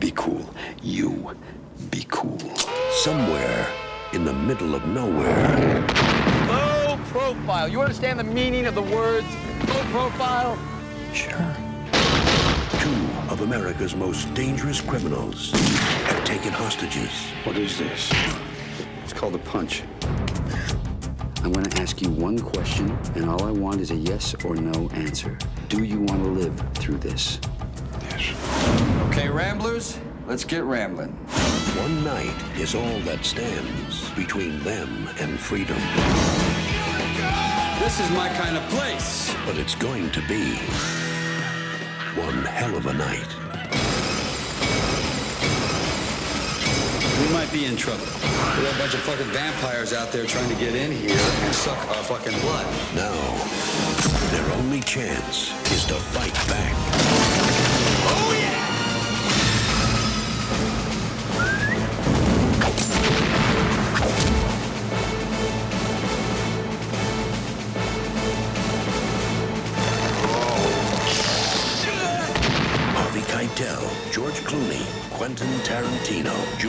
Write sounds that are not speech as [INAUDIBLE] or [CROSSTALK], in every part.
be cool. You be cool. Somewhere in the middle of nowhere. Low profile. You understand the meaning of the words low profile? Sure. Two of America's most dangerous criminals have taken hostages. What is this? It's called a punch. I'm going to ask you one question, and all I want is a yes or no answer. Do you want to live through this? Yes. Okay, Ramblers, let's get rambling. One night is all that stands between them and freedom. This is my kind of place. But it's going to be one hell of a night. We might be in trouble. We got a bunch of fucking vampires out there trying to get in here and suck our fucking blood. Now, their only chance is to fight back. Oh, yeah!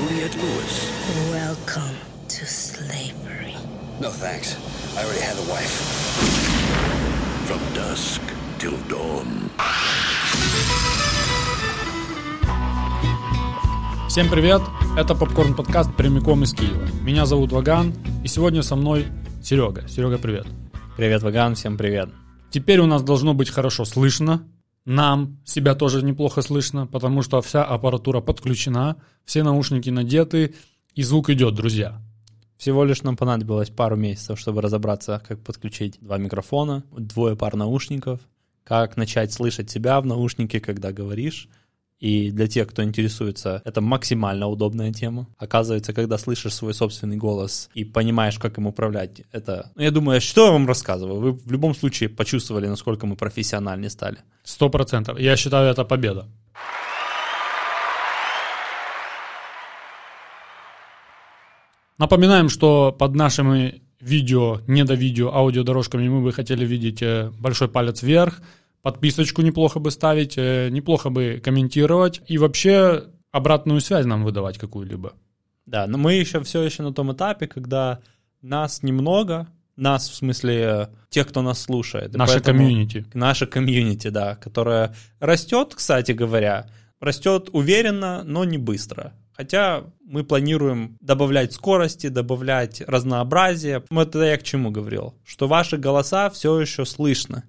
Juliette Lewis. Welcome to slavery. No thanks. I already had a wife. From dusk till dawn. Всем привет! Это Попкорн Подкаст прямиком из Киева. Меня зовут Ваган, и сегодня со мной Серега. Серега, привет. Привет, Ваган, всем привет. Теперь у нас должно быть хорошо слышно. Нам себя тоже неплохо слышно, потому что вся аппаратура подключена, все наушники надеты, и звук идет, друзья. Всего лишь нам понадобилось пару месяцев, чтобы разобраться, как подключить два микрофона, двое пар наушников, как начать слышать себя в наушнике, когда говоришь. И для тех, кто интересуется, это максимально удобная тема. Оказывается, когда слышишь свой собственный голос и понимаешь, как им управлять, это... Ну, я думаю, что я вам рассказываю? Вы в любом случае почувствовали, насколько мы профессиональнее стали. Сто процентов. Я считаю, это победа. Напоминаем, что под нашими видео, не до видео, аудиодорожками мы бы хотели видеть э, большой палец вверх, подписочку неплохо бы ставить, э, неплохо бы комментировать и вообще обратную связь нам выдавать какую-либо. Да, но мы еще все еще на том этапе, когда нас немного, нас в смысле тех, кто нас слушает. Наше комьюнити. Наше комьюнити, да, которое растет, кстати говоря, растет уверенно, но не быстро. Хотя мы планируем добавлять скорости, добавлять разнообразие. Это я к чему говорил? Что ваши голоса все еще слышно.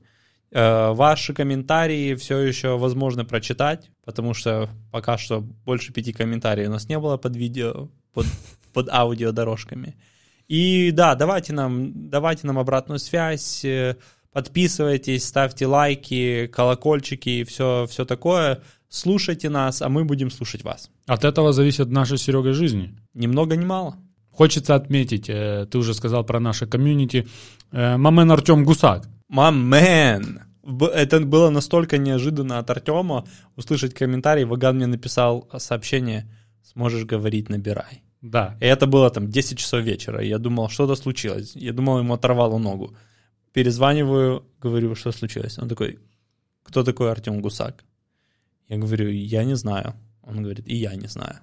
Э, ваши комментарии все еще возможно прочитать, потому что пока что больше пяти комментариев у нас не было под видео, под, [LAUGHS] под аудиодорожками. И да, давайте нам, давайте нам обратную связь, э, подписывайтесь, ставьте лайки, колокольчики и все, все такое. Слушайте нас, а мы будем слушать вас. От этого зависит наша Серега жизни. Ни много ни мало. Хочется отметить, э, ты уже сказал про наше комьюнити, Мамен Артем Гусак. Мамен! Это было настолько неожиданно от Артема услышать комментарий. Ваган мне написал сообщение «Сможешь говорить, набирай». Да. И это было там 10 часов вечера. Я думал, что-то случилось. Я думал, ему оторвало ногу. Перезваниваю, говорю, что случилось. Он такой, кто такой Артем Гусак? Я говорю, я не знаю. Он говорит, и я не знаю.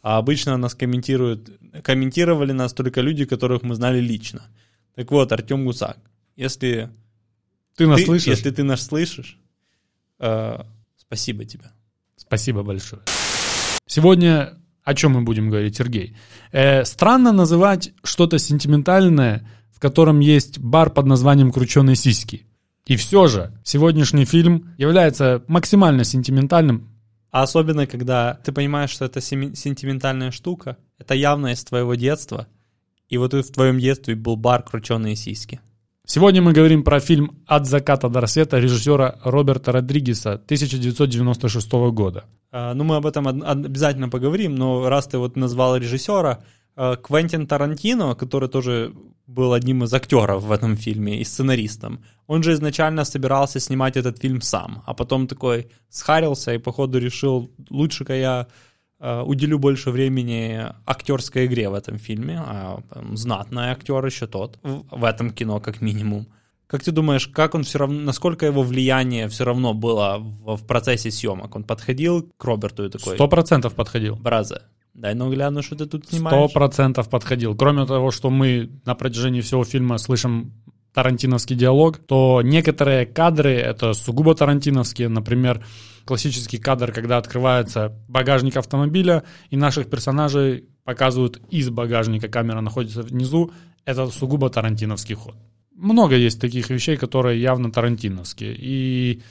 А обычно нас комментируют, комментировали нас только люди, которых мы знали лично. Так вот, Артем Гусак, если ты нас ты, слышишь, если ты нас слышишь, э, спасибо тебе. Спасибо большое. Сегодня о чем мы будем говорить, Сергей? Э, странно называть что-то сентиментальное, в котором есть бар под названием «Крученые сиськи». И все же, сегодняшний фильм является максимально сентиментальным. А особенно, когда ты понимаешь, что это сентиментальная штука, это явно из твоего детства, и вот в твоем детстве был бар «Крученые сиськи». Сегодня мы говорим про фильм «От заката до рассвета» режиссера Роберта Родригеса 1996 года. А, ну, мы об этом обязательно поговорим, но раз ты вот назвал режиссера, Квентин Тарантино, который тоже был одним из актеров в этом фильме и сценаристом, он же изначально собирался снимать этот фильм сам, а потом такой схарился и, походу, решил, лучше-ка я уделю больше времени актерской игре в этом фильме, а знатный актер еще тот, в этом кино как минимум. Как ты думаешь, как он все равно, насколько его влияние все равно было в, в процессе съемок? Он подходил к Роберту и такой, Сто процентов подходил. браза, дай ну гляну, что ты тут Сто снимаешь. процентов подходил. Кроме того, что мы на протяжении всего фильма слышим тарантиновский диалог, то некоторые кадры это сугубо тарантиновские. Например, классический кадр, когда открывается багажник автомобиля, и наших персонажей показывают из багажника, камера находится внизу. Это сугубо тарантиновский ход. Много есть таких вещей, которые явно тарантиновские. И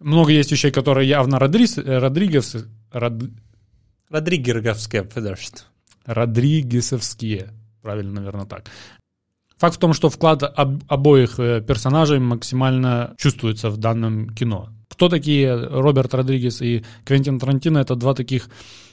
много есть вещей, которые явно Родрис, Родригес, Род- Родригерговская, подожди. Родригесовские. Правильно, наверное, так. Факт в том, что вклад об- обоих э, персонажей максимально чувствуется в данном кино. Кто такие Роберт Родригес и Квентин Тарантино? Это два таких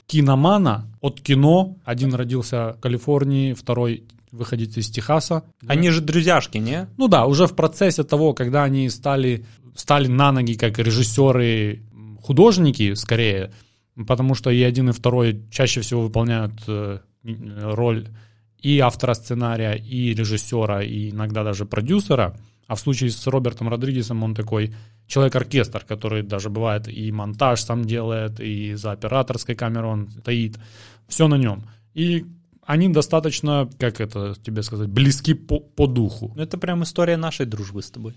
киномана от кино. Один родился в Калифорнии, второй выходит из Техаса. Они же друзьяшки, не? Ну да, уже в процессе того, когда они стали, стали на ноги как режиссеры, художники скорее, потому что и один, и второй чаще всего выполняют э, роль и автора сценария, и режиссера, и иногда даже продюсера. А в случае с Робертом Родригесом он такой человек-оркестр, который даже бывает и монтаж сам делает, и за операторской камерой он стоит. Все на нем. И они достаточно, как это тебе сказать, близки по, по духу. Ну, это прям история нашей дружбы с тобой.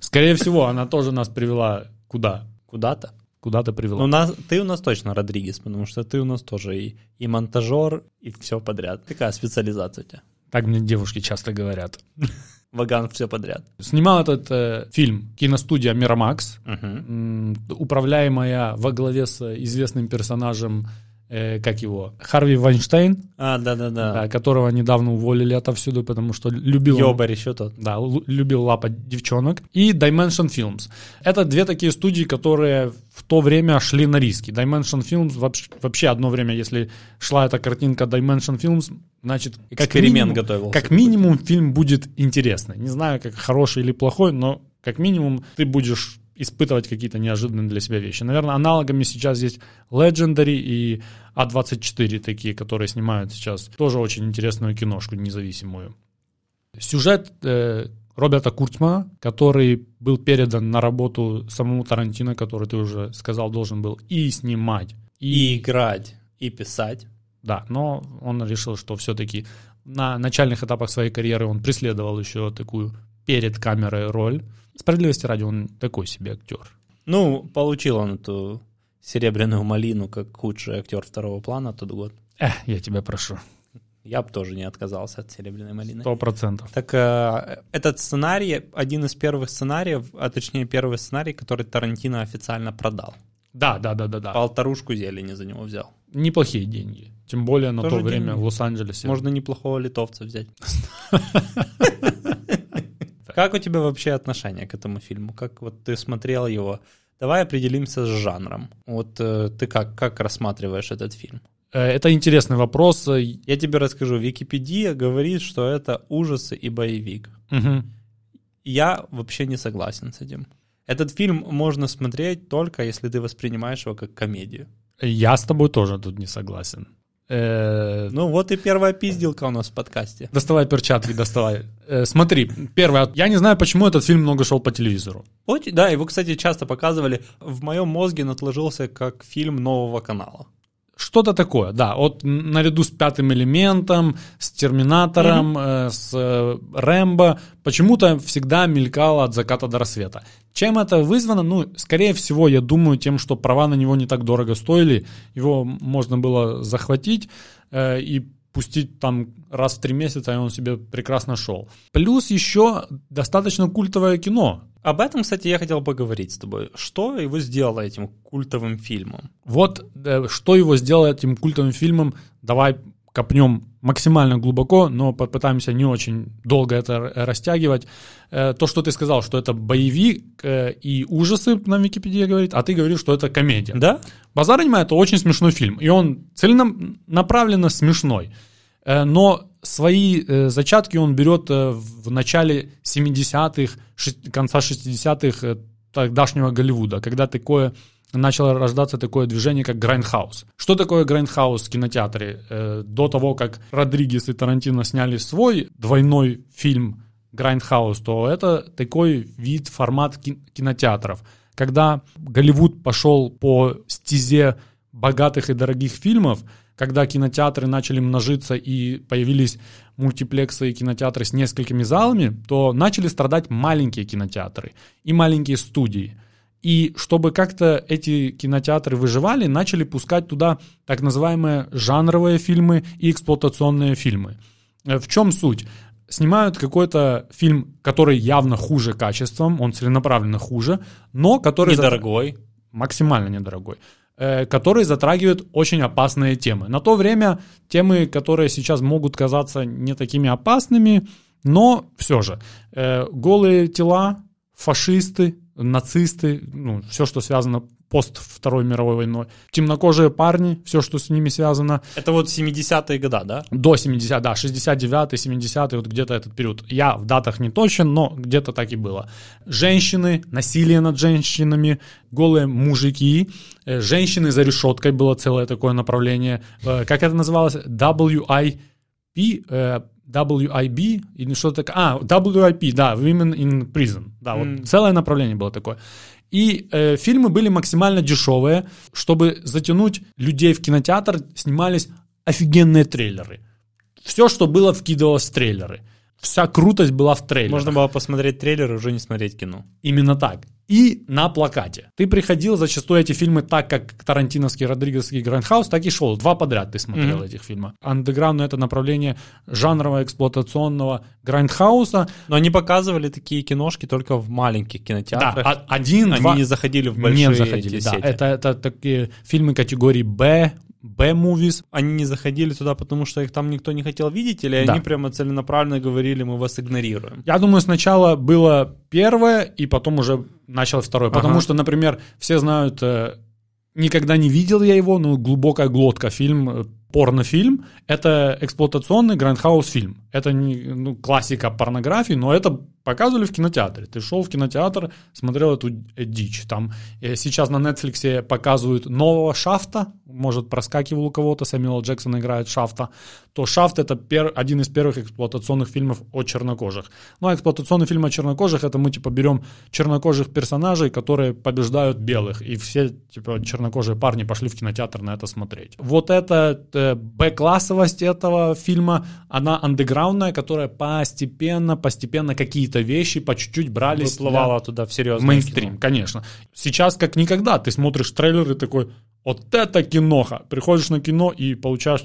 Скорее всего, она тоже нас привела куда? Куда-то. Куда-то привела. Ну, нас, ты у нас точно Родригес, потому что ты у нас тоже и, и монтажер, и все подряд. Какая специализация у тебя? Так мне девушки часто говорят. [LAUGHS] Ваган все подряд. Снимал этот э, фильм киностудия Miramax, Мгм. м, управляемая во главе с известным персонажем, э, как его, Харви Вайнштейн, А, да-да-да. да, которого недавно уволили отовсюду, потому что любил... Ёбарь еще тот. Да, любил лапать девчонок. И Dimension Films. Это две такие студии, которые в то время шли на риски. Dimension Films вообще, вообще одно время, если шла эта картинка Dimension Films, значит, как Эксперимент минимум, готовился как минимум фильм будет интересный. Не знаю, как хороший или плохой, но как минимум ты будешь испытывать какие-то неожиданные для себя вещи. Наверное, аналогами сейчас есть Legendary и А24 такие, которые снимают сейчас тоже очень интересную киношку независимую. Сюжет э, Роберта Курцмана, который был передан на работу самому Тарантино, который ты уже сказал, должен был и снимать, И играть, и писать. да, но он решил, что все-таки на начальных этапах своей карьеры он преследовал еще такую перед камерой роль. Справедливости ради, он такой себе актер. Ну, получил он эту серебряную малину как худший актер второго плана тот год. Эх, я тебя прошу. Я бы тоже не отказался от серебряной малины. Сто процентов. Так э, этот сценарий, один из первых сценариев, а точнее первый сценарий, который Тарантино официально продал. Да, да, да, да, да. Полторушку зелени за него взял. Неплохие деньги. Тем более на Тоже то время деньги. в Лос-Анджелесе. Можно неплохого литовца взять. [LAUGHS] Как у тебя вообще отношение к этому фильму? Как вот ты смотрел его? Давай определимся с жанром. Вот э, ты как, как рассматриваешь этот фильм? Э, Это интересный вопрос. Я тебе расскажу. Википедия говорит, что это ужасы и боевик. мгм. Я вообще не согласен с этим. Этот фильм можно смотреть только если ты воспринимаешь его как комедию. Я с тобой тоже тут не согласен. Э, Ну вот и первая пизделка у нас в подкасте. Доставай перчатки, доставай. Э, Смотри, первое, я не знаю, почему этот фильм много шел по телевизору. Да, его, кстати, часто показывали. В моем мозге он отложился как фильм нового канала. Что-то такое, да. Вот наряду с пятым элементом, с Терминатором, э, с э, Рэмбо, почему-то всегда мелькало от заката до рассвета. Чем это вызвано? Ну, скорее всего, я думаю, тем, что права на него не так дорого стоили, его можно было захватить э, и пустить там раз в три месяца, и он себе прекрасно шел. Плюс еще достаточно культовое кино. Об этом, кстати, я хотел поговорить с тобой. Что его сделало этим культовым фильмом? Вот э, что его сделало этим культовым фильмом, давай копнем максимально глубоко, но попытаемся не очень долго это растягивать. Э, То, что ты сказал, что это боевик э, и ужасы, нам Википедия говорит, а ты говоришь, что это комедия. Да? «Базар аниме» — это очень смешной фильм, и он целенаправленно смешной. Но свои э, зачатки он берет э, в начале 70-х, шест- конца 60-х э, тогдашнего Голливуда, когда такое начало рождаться такое движение, как Грайндхаус. Что такое Грайндхаус в кинотеатре? Э, До того, как Родригес и Тарантино сняли свой двойной фильм Grindhouse, то это такой вид, формат кин- кинотеатров. Когда Голливуд пошел по стезе богатых и дорогих фильмов, когда кинотеатры начали множиться и появились мультиплексы и кинотеатры с несколькими залами, то начали страдать маленькие кинотеатры и маленькие студии. И чтобы как-то эти кинотеатры выживали, начали пускать туда так называемые жанровые фильмы и эксплуатационные фильмы. Э, В чем суть? Снимают какой-то фильм, который явно хуже качеством, он целенаправленно хуже, но который... за- Недорогой. максимально недорогой, э, который затрагивает очень опасные темы. На то время темы, которые сейчас могут казаться не такими опасными, но все же э, голые тела, фашисты, нацисты, ну, все, что связано пост Второй мировой войной, темнокожие парни, все, что с ними связано, Это вот 70-е года, да? до 70, да, 69 70 вот где-то этот период. Я в датах не точен, но где-то так и было. Женщины, насилие над женщинами, голые мужики, э, женщины за решеткой было целое такое направление. Э, Как это называлось? WIP, э, WIB или что-то такое. А, WIP, да, Women in Prison. Да, вот целое направление было такое. И э, фильмы были максимально дешевые. Чтобы затянуть людей в кинотеатр, снимались офигенные трейлеры. Все, что было, вкидывалось в трейлеры. Вся крутость была в трейлерах. Можно было посмотреть трейлер и уже не смотреть кино. Именно так. И на плакате. Ты приходил зачастую эти фильмы так, как Тарантиновский, Родригесский Грайндхаус, так и шел. Два подряд ты смотрел Мгм. этих фильмов. Андеграундное это направление жанрово-эксплуатационного Грайндхауса. Но они показывали такие киношки только в маленьких Да, кинотеатрах. а- один, Они два... не заходили в большие Не заходили, да. сети. Это, это такие фильмы категории Б, B-movies. Они не заходили туда, потому что их там никто не хотел видеть, или Да. они прямо целенаправленно говорили, мы вас игнорируем. Я думаю, сначала было первое, и потом уже начал второе. Потому Ага. что, например, все знают, э, никогда не видел я его, но «Глубокая глотка» фильм, э, порнофильм, это эксплуатационный грандхаус фильм. Это не ну, классика порнографии, но это показывали в кинотеатре. Ты шел в кинотеатр, смотрел эту э, дичь. Там э, сейчас на Netflix показывают нового Шафта, может, проскакивал у кого-то, Сэмюэл Джексон играет Шафта, то Шафт это пер- один из первых эксплуатационных фильмов о чернокожих. Ну, а эксплуатационный фильм о чернокожих, это мы, типа, берем чернокожих персонажей, которые побеждают белых, и все, типа, чернокожие парни пошли в кинотеатр на это смотреть. Вот эта э, Б-классовость этого фильма, она андеграундная, которая постепенно, постепенно какие-то вещи по чуть-чуть брались для- Выплывала туда серьезное мейнстрим, конечно. Сейчас как никогда ты смотришь трейлер и такой, вот это киноха. Приходишь на кино и получаешь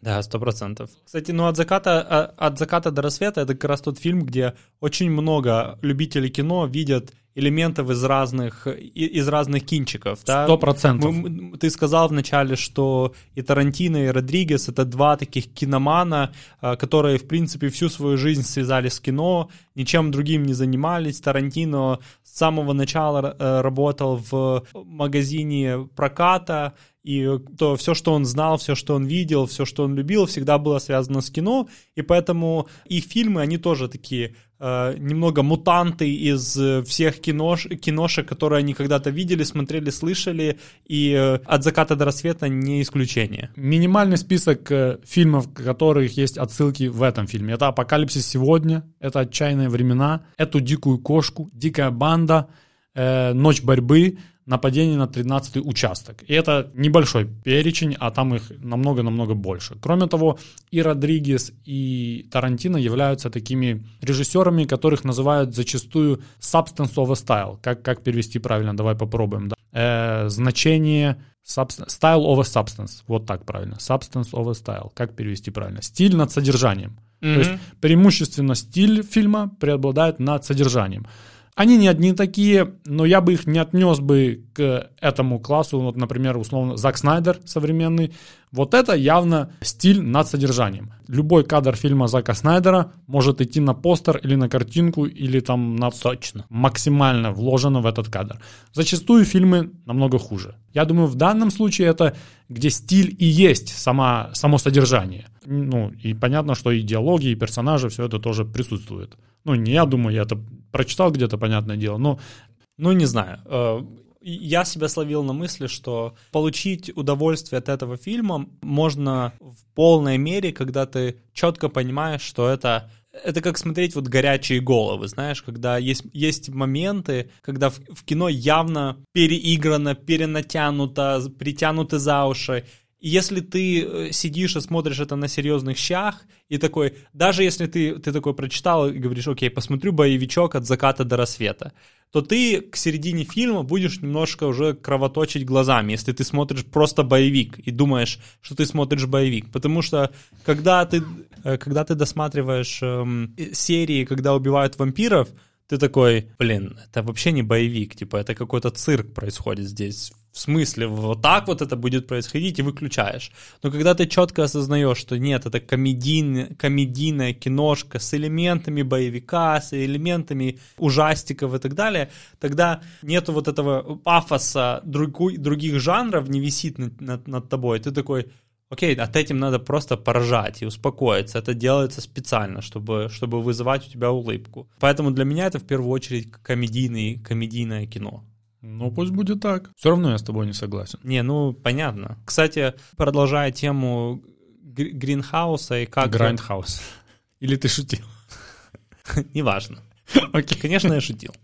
Да, сто процентов. Кстати, ну от заката, а- от заката до рассвета это как раз тот фильм, где очень много любителей кино видят элементов из разных, из разных кинчиков. Сто процентов. Ты сказал вначале, что и Тарантино, и Родригес это два таких киномана, а, которые, в принципе, всю свою жизнь связали с кино, ничем другим не занимались. Тарантино с самого начала э, работал в магазине проката, и то все, что он знал, все, что он видел, все, что он любил, всегда было связано с кино, и поэтому их фильмы, они тоже такие э, немного мутанты из всех кинош, киношек, которые они когда-то видели, смотрели, слышали, и э, «От заката до рассвета» не исключение. минимальный список э, фильмов, в которых есть отсылки в этом фильме. Это «Апокалипсис сегодня», это «Отчаянные времена», эту «Дикую кошку», «Дикая банда», э, «Ночь борьбы», «Нападение на 13-й участок». И это небольшой перечень, а там их намного-намного больше. Кроме того, и Родригес, и Тарантино являются такими режиссерами, которых называют зачастую substance over style. Как, как перевести правильно? Давай попробуем. Да? Э, значение style over substance. Вот так правильно. Substance over style. Как перевести правильно? Стиль над содержанием. То есть преимущественно стиль фильма преобладает над содержанием. Они не одни такие, но я бы их не отнес бы к этому классу. Вот, например, условно, Зак Снайдер современный. Вот это явно стиль над содержанием. Любой кадр фильма Зака Снайдера может идти на постер или на картинку, или там на Точно. максимально вложено в этот кадр. Зачастую фильмы намного хуже. Я думаю, в данном случае это где стиль и есть сама, само содержание. Ну, и понятно, что и диалоги, и персонажи, все это тоже присутствует. Ну, не я думаю, я это прочитал где-то, понятное дело, но Ну, не знаю. Я себя словил на мысли, что получить удовольствие от этого фильма можно в полной мере, когда ты четко понимаешь, что это это как смотреть вот горячие головы, знаешь, когда есть, есть моменты, когда в, в кино явно переиграно, перенатянуто, притянуты за уши, если ты э, сидишь и смотришь это на серьезных щах, и такой, даже если ты, ты такой прочитал и говоришь, окей, посмотрю боевичок от заката до рассвета, то ты к середине фильма будешь немножко уже кровоточить глазами, если ты смотришь просто боевик и думаешь, что ты смотришь боевик. Потому что когда ты, э, когда ты досматриваешь эм, серии, когда убивают вампиров, ты такой, блин, это вообще не боевик, типа это какой-то цирк происходит здесь. В смысле, вот так вот это будет происходить, и выключаешь. Но когда ты четко осознаешь, что нет, это комедийная, комедийная киношка с элементами боевика, с элементами ужастиков и так далее, тогда нету вот этого пафоса другу, других жанров не висит над, над, над тобой. Ты такой, Окей, от этим надо просто поржать и успокоиться. Это делается специально, чтобы, чтобы вызывать у тебя улыбку. Поэтому для меня это в первую очередь комедийный, комедийное кино. Ну, пусть будет так. Все равно я с тобой не согласен. Не, ну, понятно. Кстати, продолжая тему Гриндхауса и как... Грайндхаус. [LAUGHS] Или ты шутил? [LAUGHS] Неважно. [LAUGHS] Окей. Конечно, я шутил.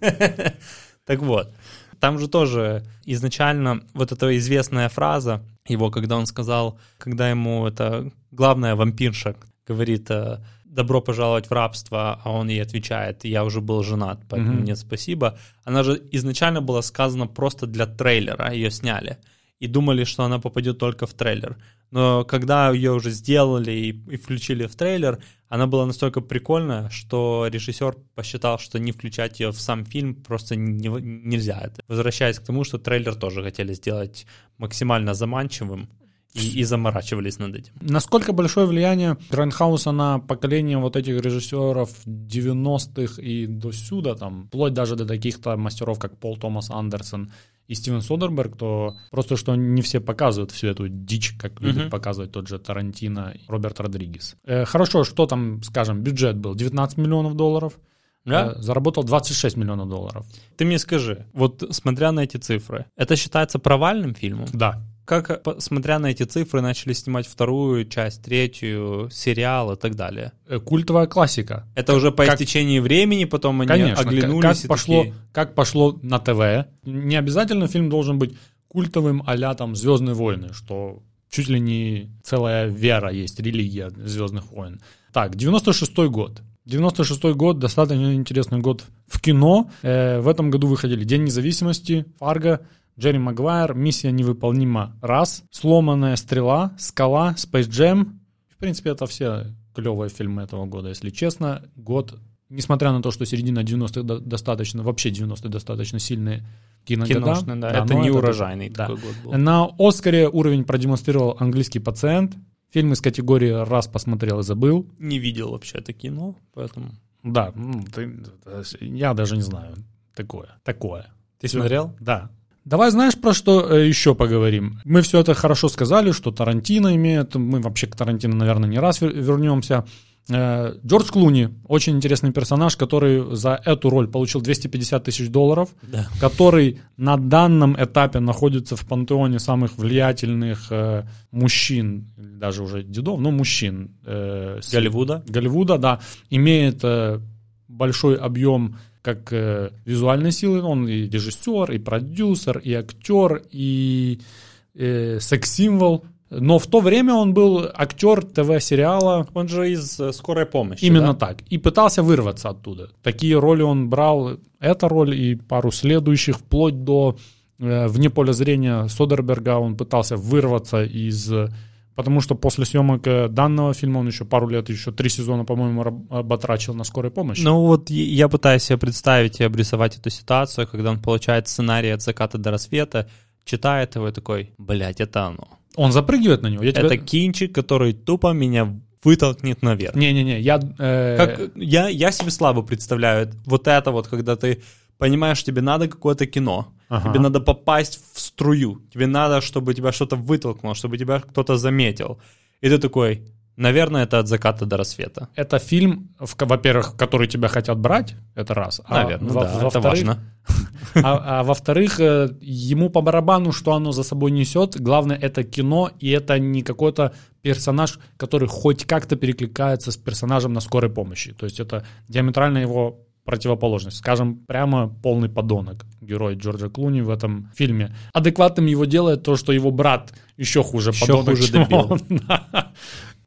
Так вот, там же тоже изначально вот эта известная фраза его, когда он сказал, когда ему это главная вампирша говорит э, «добро пожаловать в рабство», а он ей отвечает «я уже был женат, поэтому mm-hmm. нет, спасибо». Она же изначально была сказана просто для трейлера, ее сняли и думали, что она попадет только в трейлер. Но когда ее уже сделали и, и включили в трейлер, она была настолько прикольная, что режиссер посчитал, что не включать ее в сам фильм просто не, нельзя. Возвращаясь к тому, что трейлер тоже хотели сделать максимально заманчивым, и, и заморачивались над этим. Насколько большое влияние Грайндхауса на поколение вот этих режиссеров 90-х и до сюда, там, вплоть даже до таких-то мастеров, как Пол Томас Андерсон и Стивен Содерберг, то просто что не все показывают всю эту дичь, как любит uh-huh. показывать тот же Тарантино и Роберт Родригес. Э, хорошо, что там, скажем, бюджет был 19 миллионов долларов, да? Э, заработал 26 миллионов долларов. Ты мне скажи, вот смотря на эти цифры, это считается провальным фильмом? Да как, смотря на эти цифры, начали снимать вторую часть, третью, сериал и так далее? Э, культовая классика. Это как, уже по как, истечении времени, потом они конечно, оглянулись как, как пошло, такие... как пошло на ТВ. Не обязательно фильм должен быть культовым а там «Звездные войны», что чуть ли не целая вера есть, религия «Звездных войн». Так, 96-й год. 96-й год, достаточно интересный год в кино. Э, в этом году выходили «День независимости», «Фарго», Джерри Магуайр, «Миссия невыполнима» раз, «Сломанная стрела», «Скала», «Space Jam». В принципе, это все клевые фильмы этого года, если честно. Год, несмотря на то, что середина 90-х достаточно, вообще 90-е достаточно сильные киногода. Киношные, да, да, это не это, урожайный да. такой год был. На «Оскаре» уровень продемонстрировал «Английский пациент». Фильм из категории «Раз посмотрел и забыл». Не видел вообще это кино, поэтому... Да, ты, я даже не знаю. Такое, такое. Ты смотрел? Да. Давай знаешь, про что э, еще поговорим? Мы все это хорошо сказали, что Тарантино имеет, мы вообще к Тарантино, наверное, не раз вернемся. Э, Джордж Клуни, очень интересный персонаж, который за эту роль получил 250 тысяч долларов, да. который на данном этапе находится в пантеоне самых влиятельных э, мужчин, даже уже дедов, но мужчин. Э, Голливуда. Голливуда, да, имеет э, большой объем как э, визуальной силы, он и режиссер, и продюсер, и актер, и э, секс-символ. Но в то время он был актер ТВ-сериала. Он же из э, «Скорой помощи». Именно да? так. И пытался вырваться оттуда. Такие роли он брал, эта роль и пару следующих, вплоть до э, «Вне поля зрения» Содерберга он пытался вырваться из потому что после съемок э, данного фильма он еще пару лет, еще три сезона, по-моему, оботрачил на скорой помощи. Ну вот я пытаюсь себе представить и обрисовать эту ситуацию, когда он получает сценарий от заката до рассвета, читает его и такой, блядь, это оно. Он запрыгивает на него. Я это кинчик, который тупо меня вытолкнет наверх. Не-не-не, я... Э... Как, я... Я себе слабо представляю вот это вот, когда ты понимаешь, тебе надо какое-то кино, ага. тебе надо попасть в струю, тебе надо, чтобы тебя что-то вытолкнуло, чтобы тебя кто-то заметил. И ты такой, наверное, это от заката до рассвета. Это фильм, во-первых, который тебя хотят брать, это раз. А наверное, во- да, это важно. [LAUGHS] А, а во-вторых, э, ему по барабану, что оно за собой несет. Главное, это кино, и это не какой-то персонаж, который хоть как-то перекликается с персонажем на скорой помощи. То есть это диаметрально его противоположность. Скажем, прямо полный подонок герой Джорджа Клуни в этом фильме. Адекватным его делает то, что его брат еще хуже Еще подонок, хуже чем дебил. он. [LAUGHS]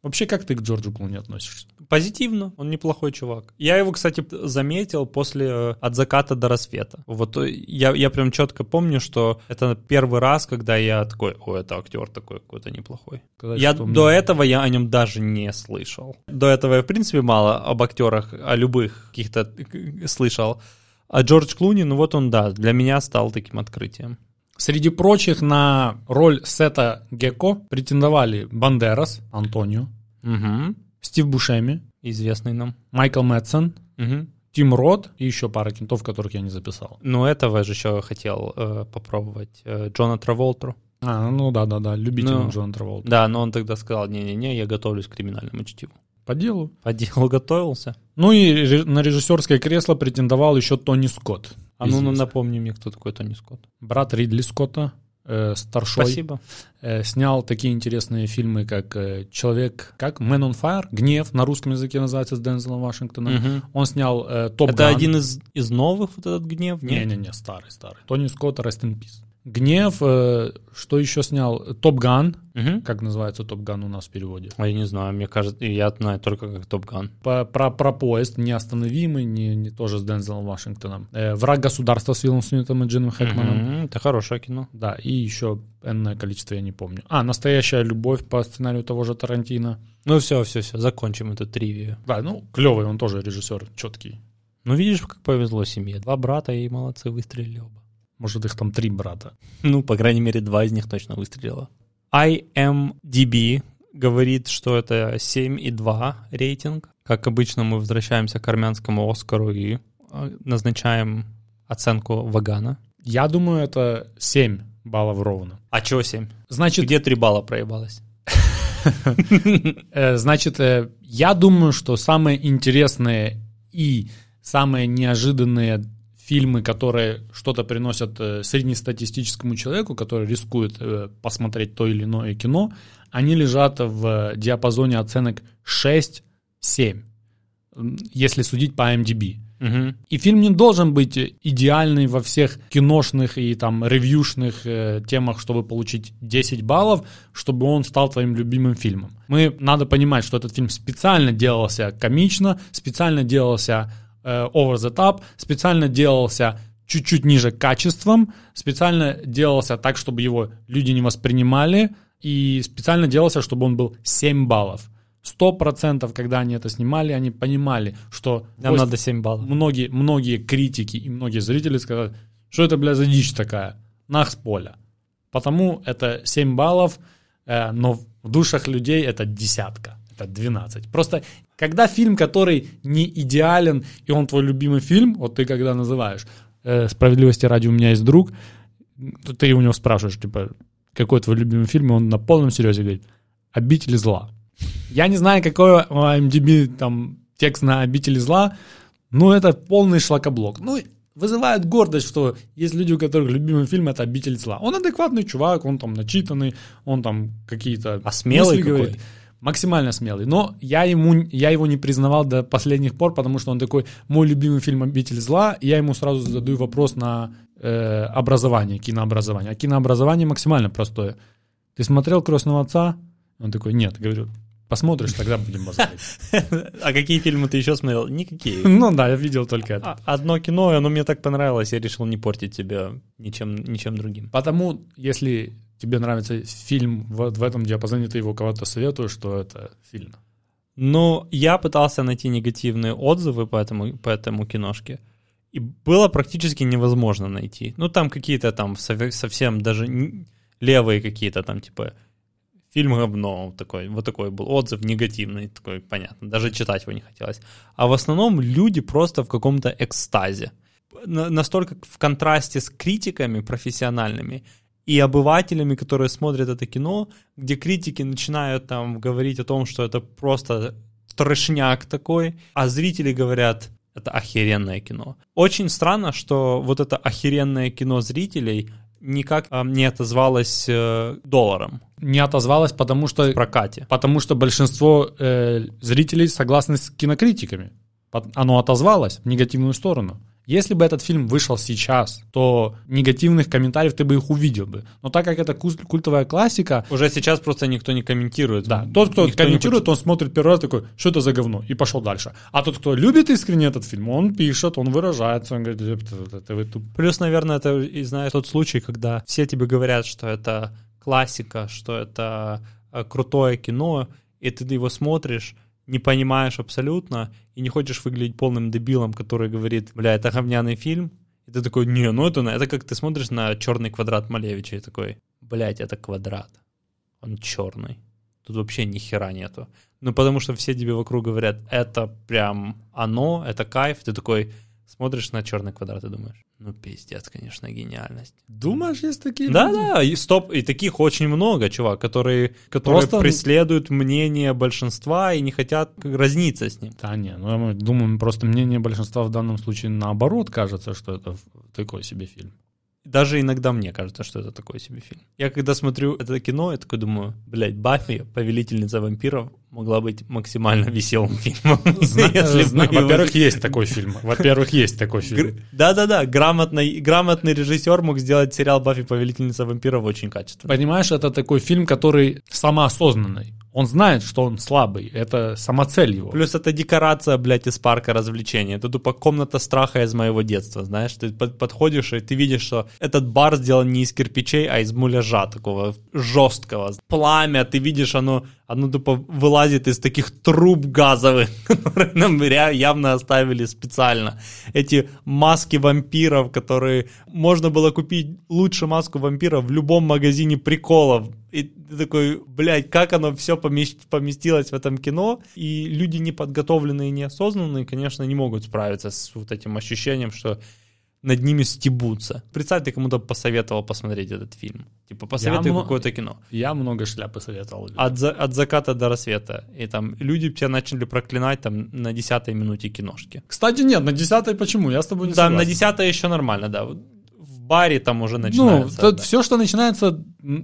Вообще, как ты к Джорджу Клуни относишься? Позитивно, он неплохой чувак. Я его, кстати, заметил после э, «От заката до рассвета». Вот э, я, я прям четко помню, что это первый раз, когда я такой, о, это актер такой какой-то неплохой. Сказать, Я что до этого я о нем даже не слышал. До этого я, в принципе, мало об актерах, о любых каких-то э, слышал. А Джордж Клуни, ну вот он, да, для меня стал таким открытием. Среди прочих на роль Сета Гекко претендовали Бандерас, Антонио, Угу. Стив Бушеми, Известный нам. Майкл Мэтсон, Угу. Тим Рот и еще пара кентов, которых я не записал. Ну, этого же еще хотел э, попробовать. Э, Джона Траволтру. А, ну да-да-да, любитель Ну, Джона Траволта. Да, но он тогда сказал, не-не-не, я готовлюсь к криминальному чтиву. По делу. По делу готовился. Ну и на режиссерское кресло претендовал еще Тони Скотт. А ну, ну напомни мне, кто такой Тони Скотт. Брат Ридли Скотта, э, старшой. Спасибо. Э, снял такие интересные фильмы, как э, «Человек», как «Man on Fire», «Гнев» на русском языке называется с Дензелом Вашингтоном. Мгм. Он снял э, «Топ Это один из, из новых вот этот гнев? Нет? Не-не-не, старый, старый. Тони Скотт, Rest in Peace. «Гнев», э, что еще снял? «Top Gun», Мгм. как называется «Top Gun» у нас в переводе. А Я не знаю, мне кажется, я знаю только как Top Gun. По- про, про поезд неостановимый, не, не тоже с Дензелом Вашингтоном. Э, «Враг государства» с Виллом Смитом и Джином Хэкманом. Это хорошее кино. Да, и еще энное количество, я не помню. А, «Настоящая любовь» по сценарию того же Тарантино. Ну все, все, все, закончим эту тривию. Да, ну, клевый, он тоже режиссер, четкий. Ну видишь, как повезло семье. Два брата и молодцы, выстрелили оба. Может, их там три брата. Ну, по крайней мере, два из них точно выстрелило. IMDb говорит, что это 7,2 рейтинг. Как обычно, мы возвращаемся к армянскому Оскару и э, назначаем оценку Вагана. Я думаю, это 7 баллов ровно. А чего 7? Значит, Где 3 балла проебалось? э, значит, э, я думаю, что самые интересные и самые неожиданные фильмы, которые что-то приносят э, среднестатистическому человеку, который рискует э, посмотреть то или иное кино, они лежат в диапазоне оценок 6-7, м, если судить по IMDb. Мгм. И фильм не должен быть идеальный во всех киношных и там ревьюшных э, темах, чтобы получить 10 баллов, чтобы он стал твоим любимым фильмом. Мы надо понимать, что этот фильм специально делался комично, специально делался э, over the top, специально делался чуть-чуть ниже качеством, специально делался так, чтобы его люди не воспринимали, и специально делался, чтобы он был 7 баллов. Сто процентов, когда они это снимали, они понимали, что Нам надо 7 баллов. многие, многие критики и многие зрители сказали, что это, бля, за дичь такая, нах с поля. Потому это 7 баллов, э, но в душах людей это десятка, это 12. Просто когда фильм, который не идеален, и он твой любимый фильм, вот ты когда называешь, э, «Справедливости ради у меня есть друг», ты у него спрашиваешь, типа, какой твой любимый фильм, и он на полном серьезе говорит, «Обитель зла». Я не знаю, какой у IMDb там текст на «Обители зла», но это полный шлакоблок. Ну, вызывает гордость, что есть люди, у которых любимый фильм это «Обитель зла». Он адекватный чувак, он там начитанный, он там какие-то... А смелый мысли говорит. Максимально смелый. Но я, ему, я его не признавал до последних пор, потому что он такой, мой любимый фильм «Обитель зла», я ему сразу задаю вопрос на э, образование, кинообразование. А кинообразование максимально простое. Ты смотрел «Крестного отца»? Он такой, нет. Говорю, посмотришь, тогда будем базарить. [LAUGHS] А какие фильмы ты еще смотрел? Никакие. [LAUGHS] Ну да, я видел только это. А, Одно кино, и оно мне так понравилось, я решил не портить тебя ничем, ничем другим. Потому, если тебе нравится фильм в, в этом диапазоне, ты его кого-то советуешь, что это сильно. Ну, я пытался найти негативные отзывы по этому, по этому киношке, и было практически невозможно найти. Ну, там какие-то там совсем даже левые какие-то там, типа, фильм говно, вот такой, вот такой был отзыв негативный, такой, понятно, даже читать его не хотелось. А в основном люди просто в каком-то экстазе. На- настолько в контрасте с критиками профессиональными и обывателями, которые смотрят это кино, где критики начинают там говорить о том, что это просто трешняк такой, а зрители говорят, это охеренное кино. Очень странно, что вот это охеренное кино зрителей никак а, не отозвалось э, долларом Не отозвалась, потому что, в прокате. потому что большинство э, зрителей согласны с кинокритиками. Оно отозвалось в негативную сторону. Если бы этот фильм вышел сейчас, то негативных комментариев ты бы их увидел бы. Но так как это культовая классика, Уже сейчас просто никто не комментирует. да, тот, кто Никто комментирует, он смотрит первый раз такой, что это за говно, и пошел дальше. А тот, кто любит искренне этот фильм, он пишет, он выражается, он говорит, «Ёпта, это, это вы туп- Плюс, наверное, это, и знаешь, тот случай, когда все тебе говорят, что это классика, что это э, крутое кино, и ты его смотришь, не понимаешь абсолютно, и не хочешь выглядеть полным дебилом, который говорит, бля, это говняный фильм, и ты такой, не, ну это, это как ты смотришь на черный квадрат Малевича и такой, блядь, это квадрат, он черный, тут вообще ни хера нету. Ну, потому что все тебе вокруг говорят, это прям оно, это кайф, ты такой смотришь на черный квадрат и думаешь, ну, пиздец, конечно, гениальность. Думаешь, есть такие Да, люди? да, и стоп, и таких очень много, чувак, которые, которые Просто- преследуют мнение большинства и не хотят разниться с ним. Да не, ну мы думаем, просто мнение большинства в данном случае наоборот кажется, что это такой себе фильм. Даже иногда мне кажется, что это такой себе фильм. Я когда смотрю это кино, я такой думаю, блядь, Баффи, повелительница вампиров, могла быть максимально [LAUGHS] веселым фильмом. Зна- его- Во-первых, есть такой фильм. Во-первых, есть такой фильм. Да-да-да, грамотный, грамотный режиссер мог сделать сериал «Баффи. Повелительница вампиров» очень качественно. Понимаешь, это такой фильм, который самоосознанный. Он знает, что он слабый. Это самоцель его. Плюс это декорация, блядь, из парка развлечений. Это тупо комната страха из моего детства, знаешь. Ты под- подходишь, и ты видишь, что этот бар сделан не из кирпичей, а из муляжа такого жесткого. Пламя, ты видишь, оно, оно тупо вылазит из таких труб газовых, [LAUGHS] которые нам явно оставили специально. Эти маски вампиров, которые можно было купить лучше маску вампира в любом магазине приколов. И ты такой, блядь, как оно все поместилось в этом кино, и люди неподготовленные и неосознанные, конечно, не могут справиться с вот этим ощущением, что над ними стебутся. Представь, ты кому-то посоветовал посмотреть этот фильм. Типа, посоветуй мно- какое-то кино. Я много шляпы советовал. людям. От, за- от заката до рассвета. И там люди тебя начали проклинать там на десятой минуте киношки. Кстати, нет, на десятой почему? Я с тобой не Там на согласен. десятой еще нормально, да. Баре там уже Ну, начинается. тут да. все, что начинается,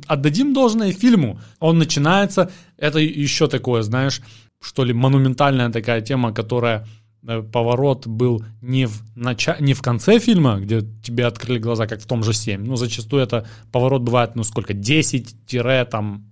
отдадим должное фильму. Он начинается, это еще такое, знаешь, что ли, монументальная такая тема, которая э, поворот был не в, нача- не в конце фильма, где тебе открыли глаза, как в том же 7. Ну, зачастую это поворот бывает, ну, сколько,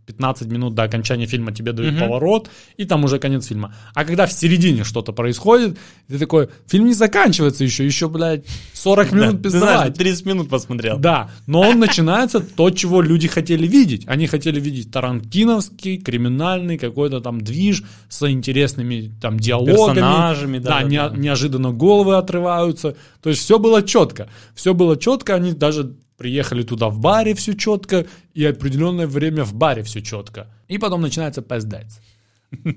10-15 минут до окончания фильма тебе дают Мгм. поворот, и там уже конец фильма. А когда в середине что-то происходит, ты такой, фильм не заканчивается еще, еще, блядь, 40 Да, минут Ты знаешь, пиздовать. ты 30 минут посмотрел. Да, но он начинается [LAUGHS] то, чего люди хотели видеть. Они хотели видеть тарантиновский, криминальный какой-то там движ с интересными там диалогами. Персонажами, да, Да, да. неожиданно головы отрываются. То есть все было четко. Все было четко, они даже приехали туда в баре все четко, и определенное время в баре все четко. И потом начинается пиздец.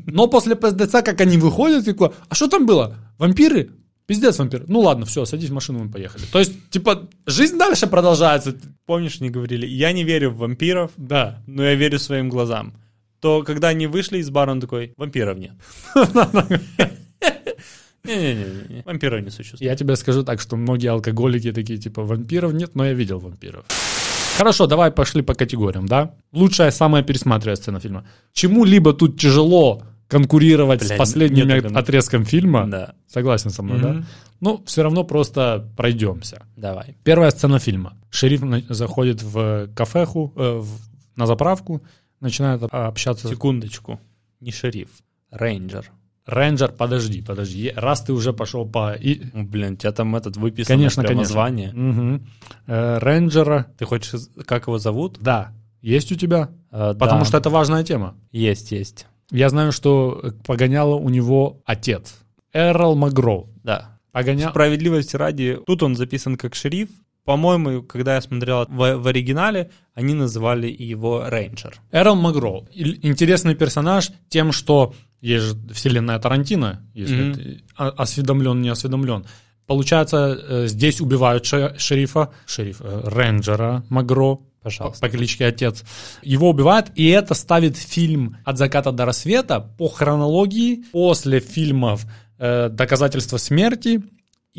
Но после пиздеца, как они выходят, такой, а что там было? Вампиры? Пиздец вампир. Ну ладно, все, садись в машину, мы поехали. То есть, типа, жизнь дальше продолжается. Помнишь, не говорили, я не верю в вампиров, Да. но я верю своим глазам. То, когда они вышли из бара, он такой, вампиров нет. [LAUGHS] Не-не-не, вампиров не существует. Я тебе скажу так, что многие алкоголики такие, типа, вампиров нет, но я видел вампиров. Хорошо, давай пошли по категориям, да? Лучшая, самая пересматриваемая сцена фильма. Чему-либо тут тяжело конкурировать с Блядь, последним нет отрезком фильма. Да, Согласен со мной, да? Мгм. Ну, все равно просто пройдемся. давай. Первая сцена фильма. Шериф заходит в кафеху, э, в- на заправку, начинает об- общаться. Секундочку. Не шериф, рейнджер. Рейнджер, подожди, подожди. Раз ты уже пошел по... и- Ну, Блин, тебя там этот выписан Конечно, прямо конечно. звание. Мгм. Э, Рейнджера, Ты хочешь, как его зовут? да, есть у тебя? Э, Потому да. что это важная тема. Есть, есть. Я знаю, что э, погоняло у него отец. Эрл Магро. Да. Погонял... Справедливости ради, тут он записан как шериф. По-моему, когда я смотрел в, в оригинале, они называли его рейнджер. Эрл Магро. И- Интересный персонаж тем, что есть же вселенная Тарантино, если Мгм. ты осведомлен, не осведомлен. Получается, э, здесь убивают ше- шерифа, шериф, э, рейнджера Магро, Пожалуйста. по кличке Отец. Его убивают, и это ставит фильм «От заката до рассвета» по хронологии после фильмов э, доказательство смерти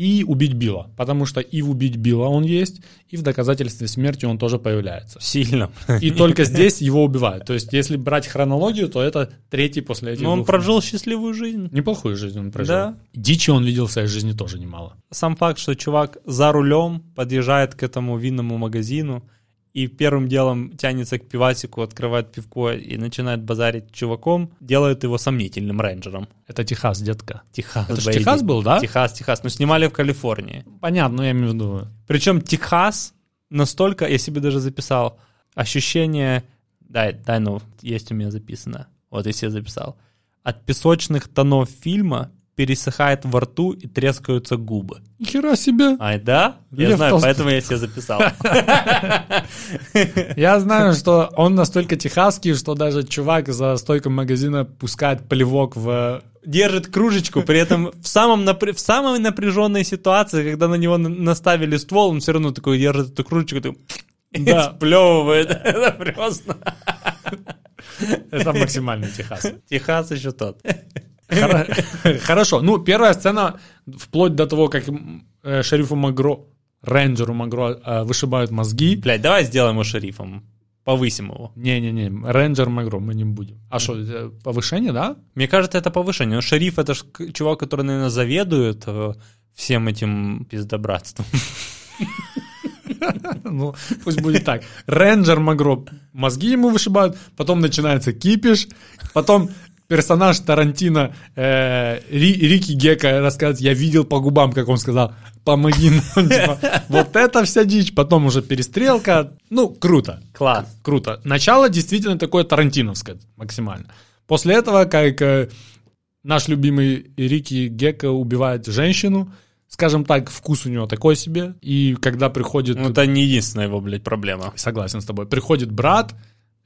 и убить Билла. Потому что и в убить Билла он есть, и в доказательстве смерти он тоже появляется. Сильно. И только здесь его убивают. То есть, если брать хронологию, то это третий после этих Но он прожил счастливую жизнь. Неплохую жизнь он прожил. Да. Дичи он видел в своей жизни тоже немало. Сам факт, что чувак за рулем подъезжает к этому винному магазину и первым делом тянется к пивасику, открывает пивко и начинает базарить чуваком, делает его сомнительным рейнджером. Это Техас, детка. Техас. Это ж baby. Техас был, да? Техас, Техас. Но снимали в Калифорнии. Понятно, я имею в виду. Причем Техас настолько, я себе даже записал, ощущение, дай, дай, ну, есть у меня записано, вот я себе записал, от песочных тонов фильма пересыхает во рту и трескаются губы. Нихера себе. Ай, да? Я Лев знаю, Толстой. поэтому я себе записал. [LAUGHS] Я знаю, что он настолько техасский, что даже чувак за стойкой магазина пускает плевок в... Держит кружечку, при этом в, самом напря- в самой напряженной ситуации, когда на него на- наставили ствол, он все равно такой держит эту кружечку, такой, [LAUGHS] Да. сплевывает. [LAUGHS] Это просто. Это максимальный Техас. Техас еще тот. Хоро- [LAUGHS] Хорошо. Ну, первая сцена, вплоть до того, как э, шерифу Магро, рейнджеру Магро э, вышибают мозги. Блять, давай сделаем его шерифом. Повысим его. Не-не-не, рейнджер Магро мы не будем. А что, э, повышение, да? Мне кажется, это повышение. Но шериф это ж чувак, который, наверное, заведует всем этим пиздобратством. [LAUGHS] Ну, пусть будет так. Рейнджер Магро мозги ему вышибают, потом начинается кипиш, потом персонаж Тарантино э, Ри- Рики Гека рассказывает, я видел по губам, как он сказал, помоги нам. [LAUGHS] Типа, вот это вся дичь. Потом уже перестрелка. Ну, круто. Класс. Круто. Начало действительно такое тарантиновское максимально. После этого, как э, наш любимый Рики Гека убивает женщину, скажем так, вкус у него такой себе. И когда приходит... Ну, это не единственная его, блядь, проблема. Согласен с тобой. Приходит брат,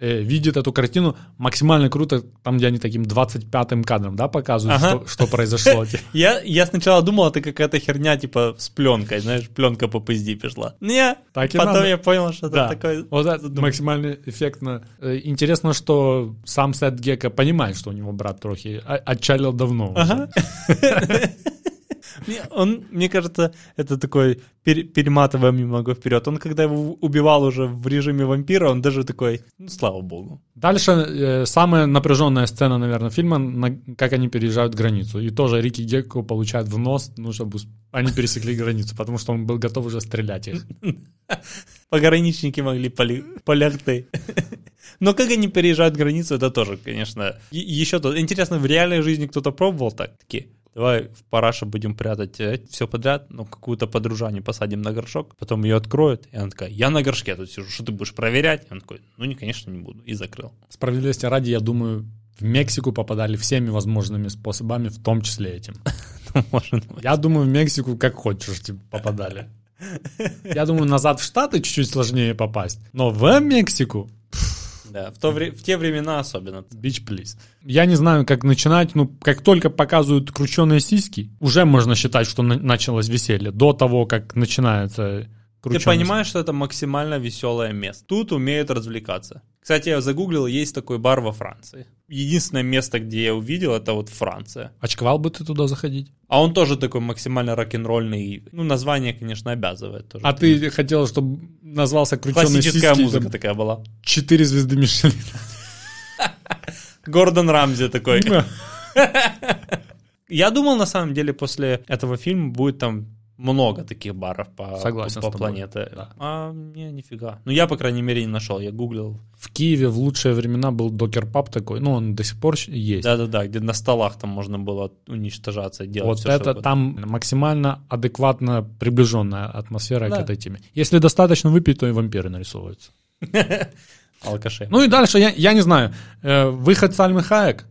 видит эту картину, максимально круто, там, где они таким 25-м кадром, да, показывают, Ага. что, что произошло. [LAUGHS] Я, я сначала думал, это какая-то херня, типа, с пленкой, знаешь, пленка по пизди пришла. Не, Так и потом надо. я понял, что это Да, такое... вот это максимально эффектно. Э, Интересно, что сам Сет Гека понимает, что у него брат трохи о- отчалил давно. Ага. [LAUGHS] Не, Он, мне кажется, это такой, пере- перематываем немного вперед. Он, когда его убивал уже в режиме вампира, он даже такой, ну, слава богу. Дальше э, самая напряженная сцена, наверное, фильма, на- как они переезжают границу. И тоже Рики Гекко получает в нос, ну, чтобы они пересекли границу, потому что он был готов уже стрелять их. [LAUGHS] Пограничники могли полягты. Но как они переезжают границу, это тоже, конечно, еще то. Интересно, в реальной жизни кто-то пробовал так? Такие, давай в параше будем прятать все подряд, но какую-то подружанию посадим на горшок, потом ее откроют, и она такая, я на горшке тут сижу, что ты будешь проверять? И он такой, ну, не, конечно, не буду, и закрыл. Справедливости ради, я думаю, в Мексику попадали всеми возможными способами, в том числе этим. [LAUGHS] Быть. Я думаю, в Мексику как хочешь типа, попадали. Я думаю, назад в Штаты чуть-чуть сложнее попасть. Но в Мексику Да, в, то вре- в те времена особенно. Бич, плиз. Я не знаю, как начинать. Ну, как только показывают крученые сиськи, уже можно считать, что на- началось веселье. До того, как начинается Ты крученые понимаешь, что это максимально веселое место. Тут умеют развлекаться. Кстати, я загуглил, есть такой бар во Франции. Единственное место, где я увидел, это вот Франция. Очковал бы ты туда заходить? А он тоже такой максимально рок-н-ролльный. Ну, название, конечно, обязывает тоже. А ты хотел, чтобы назвался крученые Классическая сиськи? музыка там, такая была. Четыре звезды Мишелина. Гордон Рамзи такой. [LAUGHS] Я думал, на самом деле, после этого фильма будет там много таких баров по, Согласен по тобой, планете. да. А не, нифига. Ну, я, по крайней мере, не нашел. Я гуглил. В Киеве в лучшие времена был докер-паб такой. Ну, он до сих пор есть. Да-да-да, где на столах там можно было уничтожаться, делать Вот что это угодно. там максимально адекватно приближенная атмосфера Да. к этой теме. Если достаточно выпить, то и вампиры нарисовываются. [LAUGHS] Алкаши. Ну и дальше, я, я не знаю, э, выход Сальмы Хаек.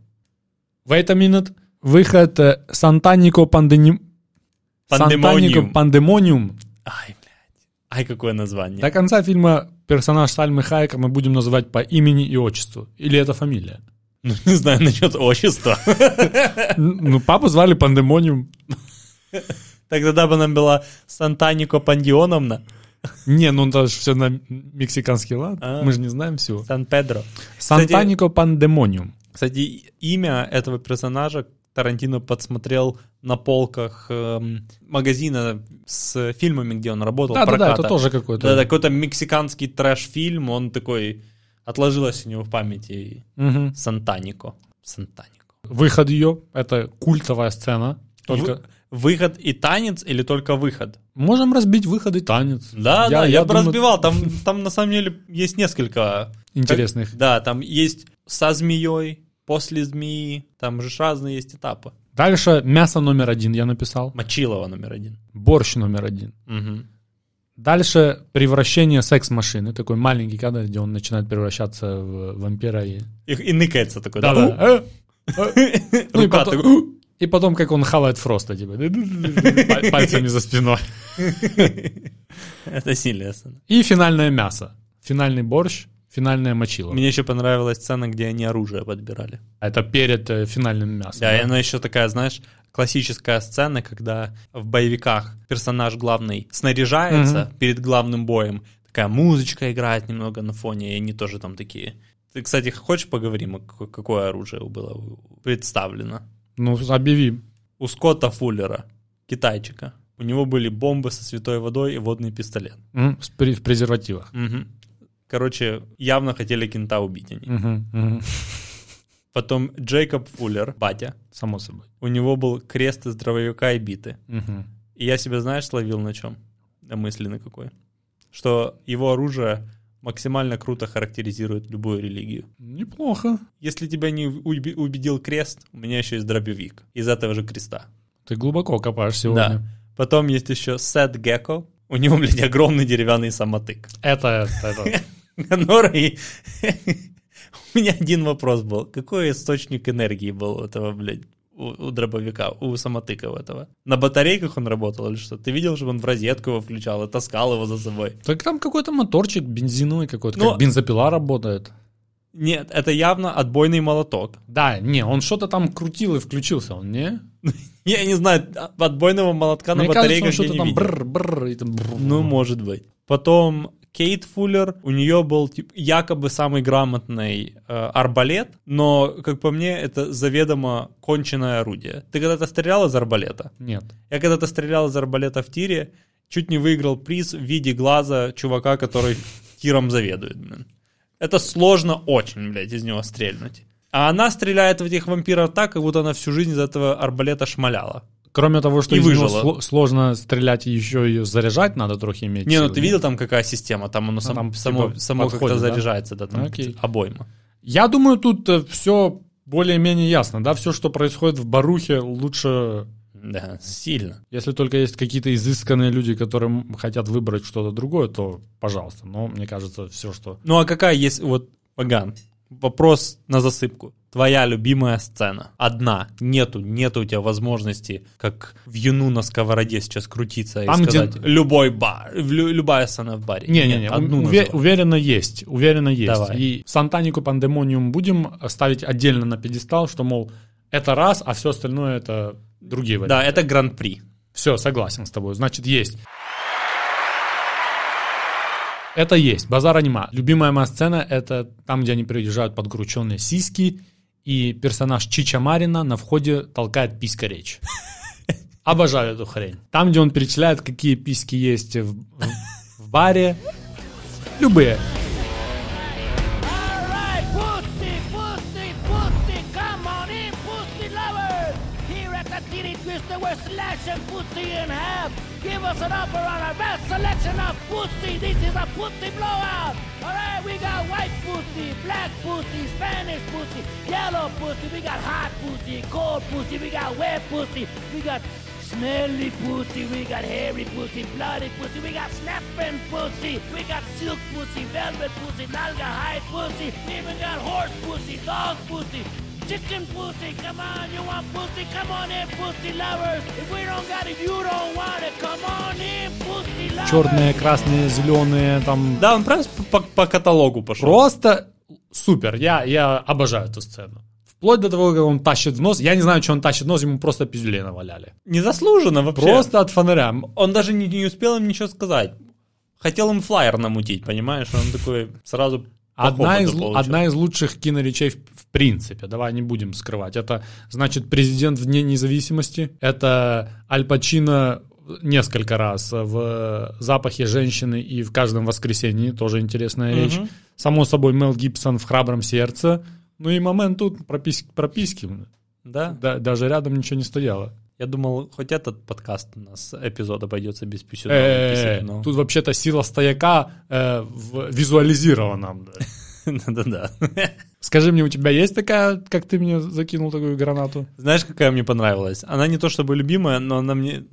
Wait a minute. Выход э, Сантанико Пандени... Пандемониум. Пандемониум. Ай, блядь. Ай, какое название. До конца фильма персонаж Сальмы Хаека мы будем называть по имени и отчеству. Или это фамилия? Ну, не знаю насчет отчества. Ну, папу звали Пандемониум. Так тогда бы нам была Сантанико Пандионовна. Не, ну это же все на мексиканский лад. А. Мы же не знаем всего. Сан-Педро. Сантанико Пандемониум. Кстати, имя этого персонажа Тарантино подсмотрел на полках эм, магазина с фильмами, где он работал. Да, да, да, проката. это тоже какой-то. Да, да, какой-то мексиканский трэш-фильм, он такой... Отложилось у него в памяти Мгм. Сантанико. Сантанико. Выход ее — это культовая сцена. Только Вы- Выход и танец или только выход? можем разбить выход и танец. Да, да, я, бы думаю, разбивал. Там, [LAUGHS] там на самом деле есть несколько Интересных. как- да, там есть со змеей, после змеи, там же разные есть этапы. Дальше мясо номер один я написал. Мочилова номер один. Борщ номер один. Мгм. Дальше превращение секс-машины. Такой маленький кадр, где он начинает превращаться в вампира. И, И, и ныкается такой, да? да, да. [LAUGHS] Ну и Рука потом- такой, И потом, как он хавает Фроста, типа, паль- пальцами за спиной. [LAUGHS] Это сцена. И финальное мясо. Финальный борщ, финальное мочило. Мне еще понравилась сцена, где они оружие подбирали. Это перед э, финальным мясом. Да, и она еще такая, знаешь, классическая сцена, когда в боевиках персонаж главный снаряжается перед главным боем. Такая музычка играет немного на фоне, и они тоже там такие. Ты, кстати, хочешь поговорим, какое- оружие было представлено? Ну, объяви. У Скотта Фуллера, китайчика, у него были бомбы со святой водой и водный пистолет. При- В презервативах. Мгм. Короче, явно хотели кента убить они. Потом Джейкоб Фуллер, батя, Само собой. у него был крест из дробовика и биты. Мгм. И я себя, знаешь, словил на чем? На мысли на какой? Что его оружие максимально круто характеризует любую религию. Неплохо. Если тебя не убедил крест, у меня еще есть дробовик из этого же креста. Ты глубоко копаешь сегодня. Да. Потом есть еще Сет Гекко. У него, блядь, огромный деревянный самотык. Это, это. [LAUGHS] Который... [LAUGHS] У меня один вопрос был. Какой источник энергии был у этого, блядь, у, у дробовика, у самотыка у этого? На батарейках он работал или что? Ты видел, что он в розетку его включал и таскал его за собой? Так там какой-то моторчик бензиновый какой-то, как бензопила работает. Нет, это явно отбойный молоток. Да, не, он что-то там крутил и включился, он не? [LAUGHS] Я не знаю, отбойного молотка на Мне кажется, он батарейках что-то там и там бррр. Ну, может быть. Потом Кейт Фуллер, у нее был тип, якобы самый грамотный э, арбалет, но, как по мне, это заведомо конченое орудие. Ты когда-то стрелял из арбалета? Нет. Я когда-то стрелял из арбалета в тире, чуть не выиграл приз в виде глаза чувака, который тиром заведует. блин. Это сложно очень, блядь, из него стрельнуть. А она стреляет в этих вампиров так, как будто она всю жизнь из этого арбалета шмаляла. Кроме того, что И сло- сложно стрелять, еще и заряжать надо трохи иметь. Не, ну ты видел там какая система? Там оно сам- там, само, типа, само как-то да? заряжается, да, там Окей. обойма. Я думаю, тут все более-менее ясно, да, все, что происходит в Барухе, лучше, Да, сильно. если только есть какие-то изысканные люди, которые хотят выбрать что-то другое, то пожалуйста. Но мне кажется, все, что... Ну а какая есть, вот, Паган, вопрос на засыпку. Твоя любимая сцена. Одна. Нету, нету у тебя возможности, как в юну на сковороде сейчас крутиться и Там, где- сказать, любой бар, лю- любая сцена в баре. Не-не-не, уве- уверенно есть, уверенно есть. Давай. И Сантанику Пандемониум будем ставить отдельно на пьедестал, что, мол, это раз, а все остальное это другие варианты. Да, это гран-при. Все, согласен с тобой. Значит, есть. Это есть. Базара нема. Любимая моя сцена — это там, где они приезжают подкрученные сиськи, и персонаж Чича Марина на входе толкает писька речь. Обожаю эту хрень. Там, где он перечисляет, какие письки есть в, в- в баре. Любые. Pussy in half. Give us an upper on our best selection of pussy. This is a pussy blowout. Alright, we got white pussy, black pussy, Spanish pussy, yellow pussy. We got hot pussy, cold pussy. We got wet pussy. We got Smelly pussy, we got hairy pussy, bloody pussy, we got snapping pussy, we got silk pussy, velvet pussy, nalga hide pussy, we even got horse pussy, dog pussy, chicken pussy, come on, you want pussy, come on in, pussy lovers. If we don't got it, you don't want it, come on in, pussy lovers. Черные, красные, зеленые, там... Да, он прям по, по каталогу пошел. Просто супер. Я, я обожаю эту сцену. Вплоть до того, как он тащит в нос. Я не знаю, что он тащит в нос, ему просто пиздюлей наваляли. Незаслуженно вообще. Просто от фонаря. Он даже не, не успел им ничего сказать. Хотел им флайер намутить, понимаешь? Он такой сразу Одна из, получил. одна из лучших киноречей принципе, давай не будем скрывать. Это значит президент в Дне независимости, это Аль Пачино несколько раз в «Запахе женщины» и в «Каждом воскресенье», тоже интересная речь. Само собой, Мел Гибсон в «Храбром сердце», ну и момент тут прописки, прописки. Да? Да, даже рядом ничего не стояло. Я думал, хоть этот подкаст у нас эпизод обойдется без писюна. Э, Тут вообще-то сила стояка э, в- визуализирована. да. [LAUGHS] Да-да-да. Скажи мне, у тебя есть такая, как ты мне закинул такую гранату? Знаешь, какая мне понравилась? Она не то чтобы любимая, но она мне,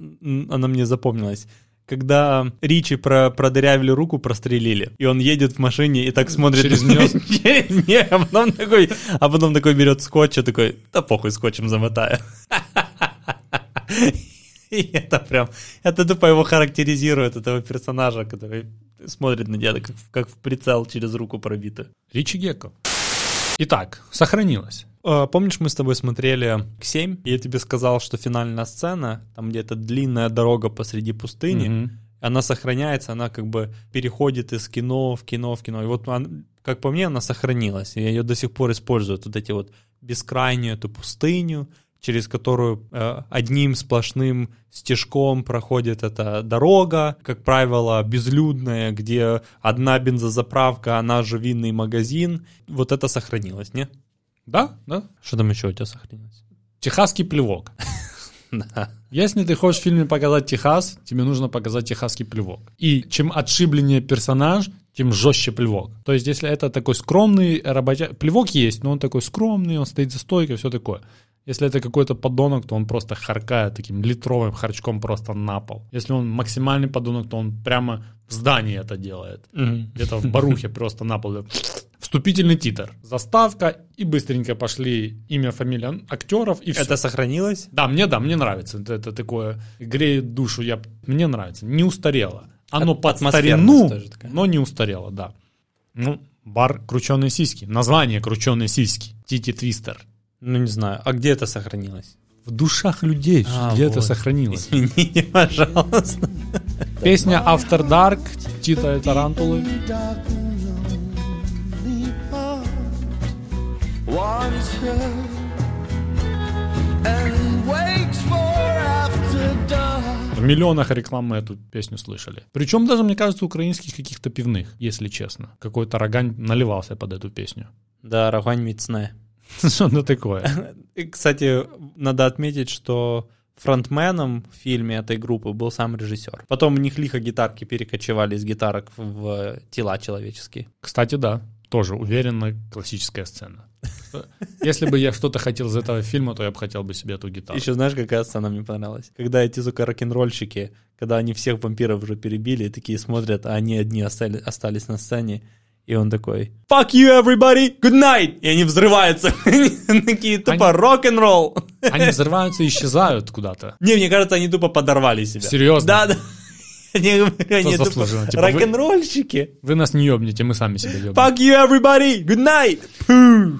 она мне запомнилась. Когда Ричи про, продырявили руку, прострелили, и он едет в машине и так смотрит Через неё? [LAUGHS] Через [LAUGHS] неё, а потом такой, а потом такой берет скотч и такой, да похуй, скотчем замотаю. И это прям, это тупо его характеризует, этого персонажа, который смотрит на деда, как, в- как в прицел через руку пробито. Ричи Гекко. Итак, сохранилось. А, Помнишь, мы с тобой смотрели к 7, и я тебе сказал, что финальная сцена, там где-то длинная дорога посреди пустыни, Мгм. она сохраняется, она как бы переходит из кино в кино в кино. И вот, как по мне, она сохранилась, и ее до сих пор используют, вот эти вот бескрайнюю эту пустыню, через которую э, одним сплошным стежком проходит эта дорога, как правило, безлюдная, где одна бензозаправка, она же винный магазин. Вот это сохранилось, не? Да, да. Что там еще у тебя сохранилось? Техасский плевок. [LAUGHS] Если ты хочешь в фильме показать Техас, тебе нужно показать техасский плевок. И чем отшибленнее персонаж, тем жестче плевок. То есть, если это такой скромный работяг... Плевок есть, но он такой скромный, он стоит за стойкой, все такое. Если это какой-то подонок, то он просто харкает таким литровым харчком просто на пол. Если он максимальный подонок, то он прямо в здании это делает. Где-то в барухе [LAUGHS] просто на пол. Вступительный титр. Заставка и быстренько пошли имя, фамилия актеров и все. Это сохранилось? Да, мне да, мне нравится. Это, это такое греет душу. Я, мне нравится. Не устарело. Оно От- под старину, но не устарело, да. Ну, бар крученые сиськи. Название крученые сиськи. Тити Твистер. Ну, не знаю. А где это сохранилось? В душах людей А, где это вот. сохранилось. Извините, [LAUGHS] пожалуйста. Песня After Dark Тита и Тарантулы. В миллионах реклам мы эту песню слышали. Причем даже, мне кажется, украинских каких-то пивных, если честно. Какой-то рогань наливался под эту песню. Да, Рогань Мицне. [LAUGHS] Что-то такое. И, кстати, надо отметить, что фронтменом в фильме этой группы был сам режиссер. Потом у них лихо гитарки перекочевали из гитарок в тела человеческие. Кстати, да, тоже уверенно классическая сцена. Если бы я что-то хотел из этого фильма, то я бы хотел бы себе эту гитару. Еще знаешь, какая сцена мне понравилась? Когда эти, сука, рок-н-ролльщики, когда они всех вампиров уже перебили, и такие смотрят, а они одни остали- остались на сцене, и он такой, fuck you, everybody, good night! И они взрываются. [LAUGHS] Такие тупо рок-н-ролл. Они взрываются и исчезают куда-то. Не, мне кажется, они тупо подорвали себя. Серьезно? Да, да. Они, они тупо? Типа вы- рок-н-ролльщики. Вы нас не ебнете, мы сами себя ебнем. Fuck you, everybody, good night!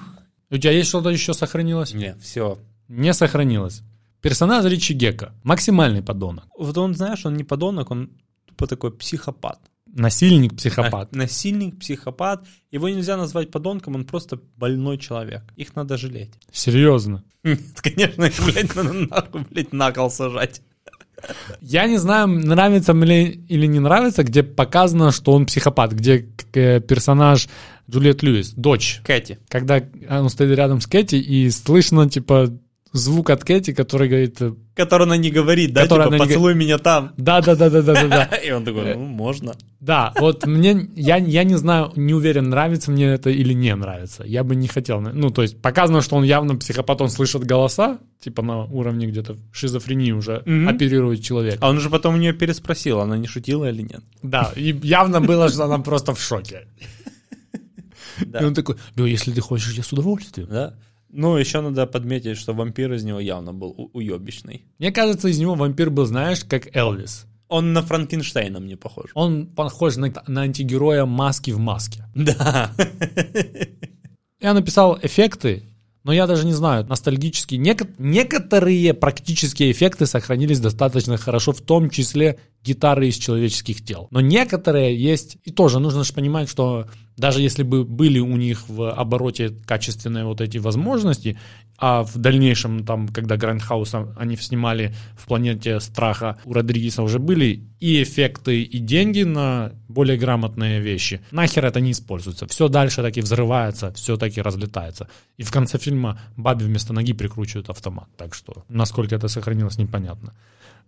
У тебя есть что-то еще сохранилось? Не, все. Не сохранилось. Персонаж Ричи Гека. Максимальный подонок. Вот он, знаешь, он не подонок, он тупо такой психопат. Насильник, психопат. А, Насильник, психопат. Его нельзя назвать подонком, он просто больной человек. Их надо жалеть. [LAUGHS] Серьезно. Нет, конечно, их, блядь, надо нахуй, блядь, на кол сажать. Я не знаю, нравится мне или не нравится, где показано, что он психопат, где э, персонаж Джульет Льюис, дочь, Кэти. когда он стоит рядом с Кэти, и слышно, типа, звук от Кэти, который говорит, э, Который она не говорит, да, типа, она не поцелуй меня там. да-да-да-да-да-да. [LAUGHS] И он такой, ну, можно. Да, вот мне, я, я не знаю, не уверен, нравится мне это или не нравится. Я бы не хотел, ну, то есть показано, что он явно психопат, он слышит голоса, типа на уровне где-то шизофрении уже Мгм. оперирует человек. А он же потом у нее переспросил, она не шутила или нет. Да, и явно было, что она просто в шоке. [LAUGHS] Да. И он такой, ну, если ты хочешь, я с удовольствием. Да. Ну, еще надо подметить, что вампир из него явно был у- уебищный. Мне кажется, из него вампир был, знаешь, как Элвис. Он на Франкенштейна мне похож. Он похож на, на антигероя маски в маске. Да. Я написал эффекты. Но я даже не знаю, ностальгические. Неко- некоторые практические эффекты сохранились достаточно хорошо, в том числе гитары из человеческих тел. Но некоторые есть, и тоже нужно же понимать, что даже если бы были у них в обороте качественные вот эти возможности, а в дальнейшем, там, когда Грандхаус они снимали в «Планете страха», у Родригеса уже были и эффекты, и деньги на более грамотные вещи. Нахер это не используется. Все дальше таки взрывается, все таки разлетается. И в конце фильма бабе вместо ноги прикручивают автомат. Так что, насколько это сохранилось, непонятно.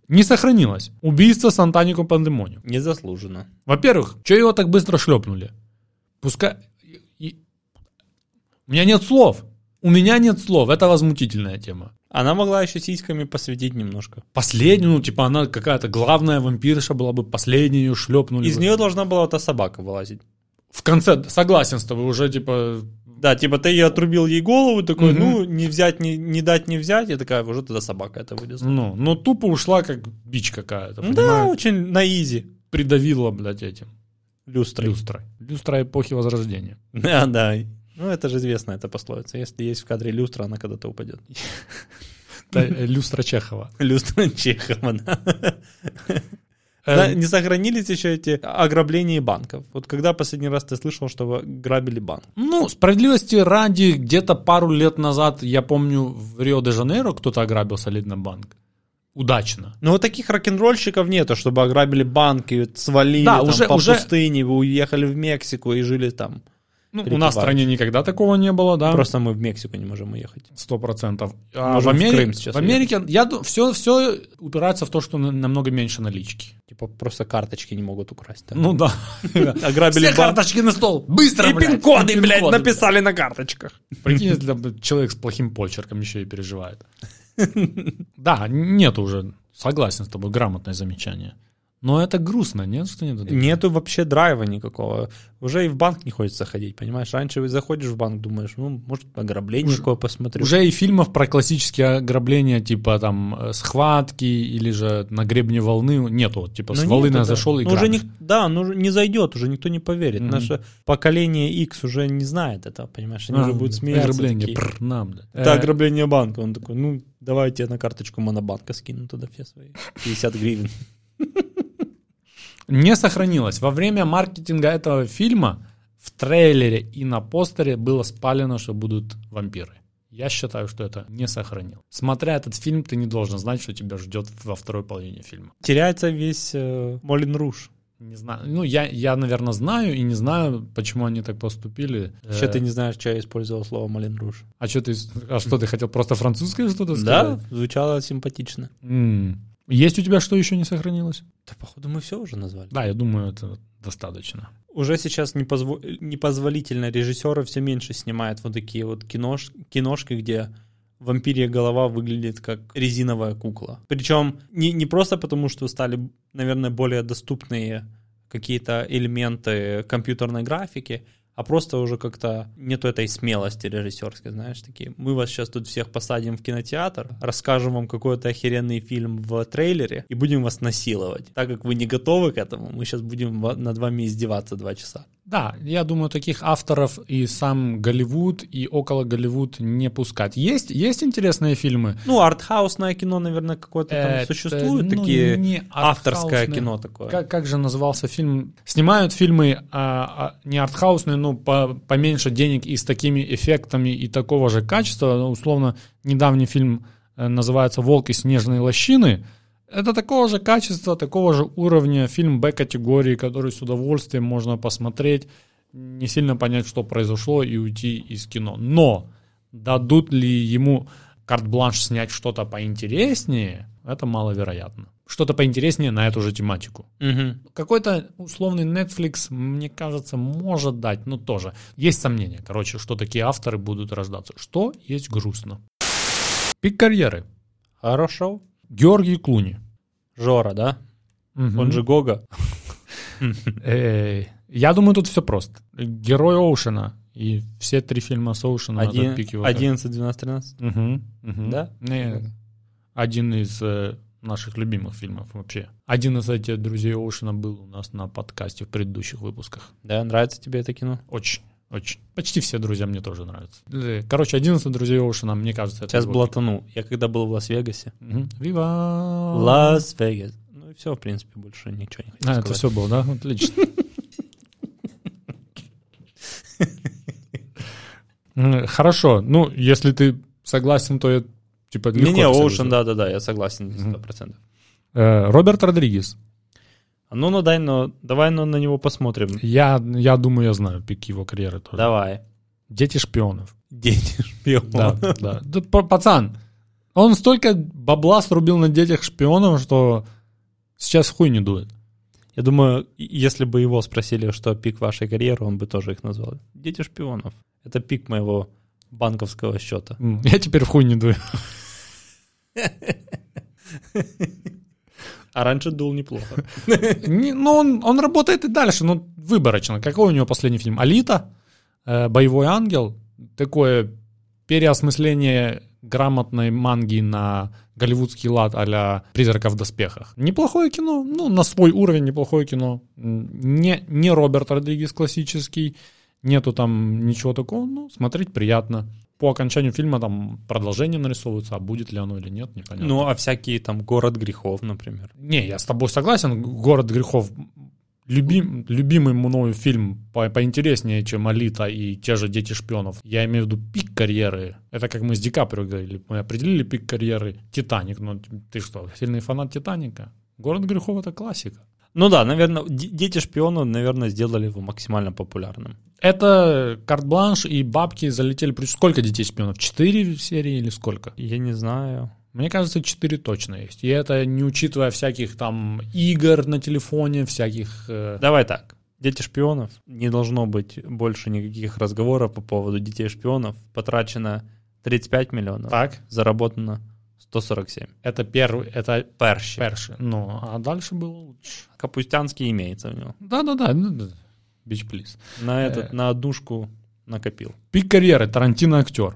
Не сохранилось. Убийство Сантанику Пандемонию. Незаслуженно. Во-первых, что его так быстро шлепнули? Пускай... и- У меня нет слов. У меня нет слов. Это возмутительная тема. Она могла еще сиськами посветить немножко. Последнюю, ну, типа, она какая-то главная вампирша была бы, последнюю ее шлепнули. Из бы. нее должна была эта собака вылазить. В конце, согласен с тобой, уже, типа, Да, типа ты ей отрубил ей голову, такой, Мгм. ну, не взять, не, не дать, не взять, и такая, уже тогда собака это вылезла. ну, но тупо ушла, как бич какая-то, да, очень на изи. Придавила, блядь, этим. Люстрой. Люстрой. Люстра эпохи Возрождения. [LAUGHS] Да, да. Ну, это же известная эта пословица. Если есть в кадре люстра, она когда-то упадет. [LAUGHS] Люстра Чехова. Люстра Чехова, да. [LAUGHS] Эм, Да, Не сохранились еще эти ограбления банков. Вот когда последний раз ты слышал, что вы грабили банк? Ну, справедливости ради, где-то пару лет назад, я помню, в Рио-де-Жанейро кто-то ограбил солидно банк. Удачно. Ну, вот таких рок-н-ролльщиков нету, чтобы ограбили банки, свалили Да, там уже- по уже- пустыне, вы уехали в Мексику и жили там. Ну, у нас в стране никогда такого не было, да? Просто мы в Мексику не можем уехать. Сто процентов. А в, Можем в Амери- Крым сейчас в Америке, я все, все упирается в то, что на- намного меньше налички. Типа просто карточки не могут украсть. да? Ну да. [LAUGHS] Ограбили Все карточки на стол. Быстро, И пин-коды, блядь, написали на карточках. Прикинь, [LAUGHS] если человек с плохим почерком еще и переживает. [LAUGHS] Да, нет уже. Согласен с тобой, грамотное замечание. Но это грустно, нет? Что нет? Нету вообще драйва никакого. Уже и в банк не хочется ходить, понимаешь? Раньше заходишь в банк, думаешь, ну, может, ограбление Уж- какое посмотрю. Уже и фильмов про классические ограбления, типа там э, схватки или же на гребне волны нету. Вот, Типа Ну, с волны нету, да. зашел и Ну, уже не. Да, ну уже не зайдет, уже никто не поверит. Мгм. Наше поколение X уже не знает этого, понимаешь? Они А, уже будут смеяться. ограбление, такие, прр, нам, да. Это Э, ограбление банка. Он такой, ну, давайте я на карточку монобанка скину туда все свои 50 гривен. Не сохранилось. Во время маркетинга этого фильма в трейлере и на постере было спалено, что будут вампиры. Я считаю, что это не сохранил. Смотря этот фильм, ты не должен знать, что тебя ждет во второй половине фильма. Теряется весь э, Молин Руж. Не знаю. Ну, я, я, наверное, знаю и не знаю, почему они так поступили. Еще Э, ты не знаешь, что я использовал слово Молин Руж. А что ты, а что ты хотел просто французское что-то Да, сказать? звучало симпатично. Есть у тебя что еще не сохранилось? Да, походу, мы все уже назвали. Да, я думаю, это достаточно. Уже сейчас непозво- непозволительно режиссеры все меньше снимают вот такие вот кинош... киношки, где вампирья голова выглядит как резиновая кукла. Причем не, не просто потому, что стали, наверное, более доступные какие-то элементы компьютерной графики, а просто уже как-то нету этой смелости режиссерской, знаешь, такие. Мы вас сейчас тут всех посадим в кинотеатр, расскажем вам какой-то охеренный фильм в трейлере и будем вас насиловать. Так как вы не готовы к этому, мы сейчас будем над вами издеваться два часа. Да, я думаю, таких авторов и сам Голливуд, и около Голливуд не пускать. Есть, есть интересные фильмы. Ну, артхаусное кино, наверное, какое-то там Это, существует, ну, такие не авторское кино такое. Как, как же назывался фильм? Снимают фильмы а, а, не артхаусные, но по, поменьше денег и с такими эффектами и такого же качества. Ну, условно, недавний фильм э, называется «Волк из снежной лощины». Это такого же качества, такого же уровня фильм Б-категории, который с удовольствием можно посмотреть, не сильно понять, что произошло и уйти из кино. Но дадут ли ему карт-бланш снять что-то поинтереснее, это маловероятно. Что-то поинтереснее на эту же тематику. Мгм. Какой-то условный Netflix, мне кажется, может дать, но тоже. Есть сомнения, короче, что такие авторы будут рождаться. Что есть грустно. Пик карьеры. Хорошо. Георгий Клуни. Жора, да? Мгм. Он же Гога. Э, Я думаю, тут все просто. Герой Оушена. И все три фильма с Оушена Один- пик его 11, 12, 13. Мгм, мгм. Да? Не, один из э, наших любимых фильмов вообще. Один из этих друзей Оушена был у нас на подкасте в предыдущих выпусках. Да, нравится тебе это кино? Очень. Очень. Почти все друзья мне тоже нравятся. Э, Короче, 11 друзей Оушена, мне кажется, это Сейчас его- блатану. Я когда был в Лас-Вегасе. Вива! Лас-Вегас. Ну и все, в принципе, больше ничего не хочу А, это сказать. все было, да? Отлично. М, Хорошо. Ну, если ты согласен, то я типа легко Не-не. Оушен, да-да-да, я согласен, 100%. Э, Роберт Родригес. Ну, ну дай, но давай ну, на него посмотрим. Я, я думаю, я знаю пик его карьеры тоже. Давай. Дети шпионов. Дети шпиона. Да, да. Да, Пацан, он столько бабла срубил на детях шпионов, что сейчас хуй не дует. Я думаю, если бы его спросили, что пик вашей карьеры, он бы тоже их назвал. Дети шпионов. Это пик моего банковского счета. Я теперь в хуй не дую. [LAUGHS] А раньше дул неплохо. [LAUGHS] Не, ну, он, работает и дальше, но выборочно. Какой у него последний фильм? «Алита», э, «Боевой ангел», такое переосмысление грамотной манги на голливудский лад а «Призрака в доспехах». Неплохое кино, ну, на свой уровень неплохое кино. Не, не Роберт Родригес классический, нету там ничего такого, ну, смотреть приятно. По окончанию фильма там продолжение нарисовывается, а будет ли оно или нет, непонятно. Ну, а всякие там «Город грехов», например. Не, я с тобой согласен. Город грехов любим, любимый мною фильм по- поинтереснее, чем Алита и те же Дети шпионов. Я имею в виду пик карьеры. Это как мы с Ди Каприо говорили. Мы определили пик карьеры Титаник. Ну, ты что, сильный фанат Титаника? Город грехов это классика. Ну да, наверное, «Д- «Дети шпиона», наверное, сделали его максимально популярным. Это карт-бланш и бабки залетели. Плюс сколько детей шпионов? Четыре серии или сколько? Я не знаю. Мне кажется, 4 точно есть. И это не учитывая всяких там игр на телефоне, всяких... э, Давай так. Дети шпионов. Не должно быть больше никаких разговоров по поводу детей шпионов. Потрачено 35 миллионов. Так, Заработано 147. это первый, это Перші. перший. Ну, а дальше было лучше. Капустянский имеется у него. Да-да-да, да. Бич плиз. На, Э. этот, на однушку накопил. Пик карьеры, Тарантино актер.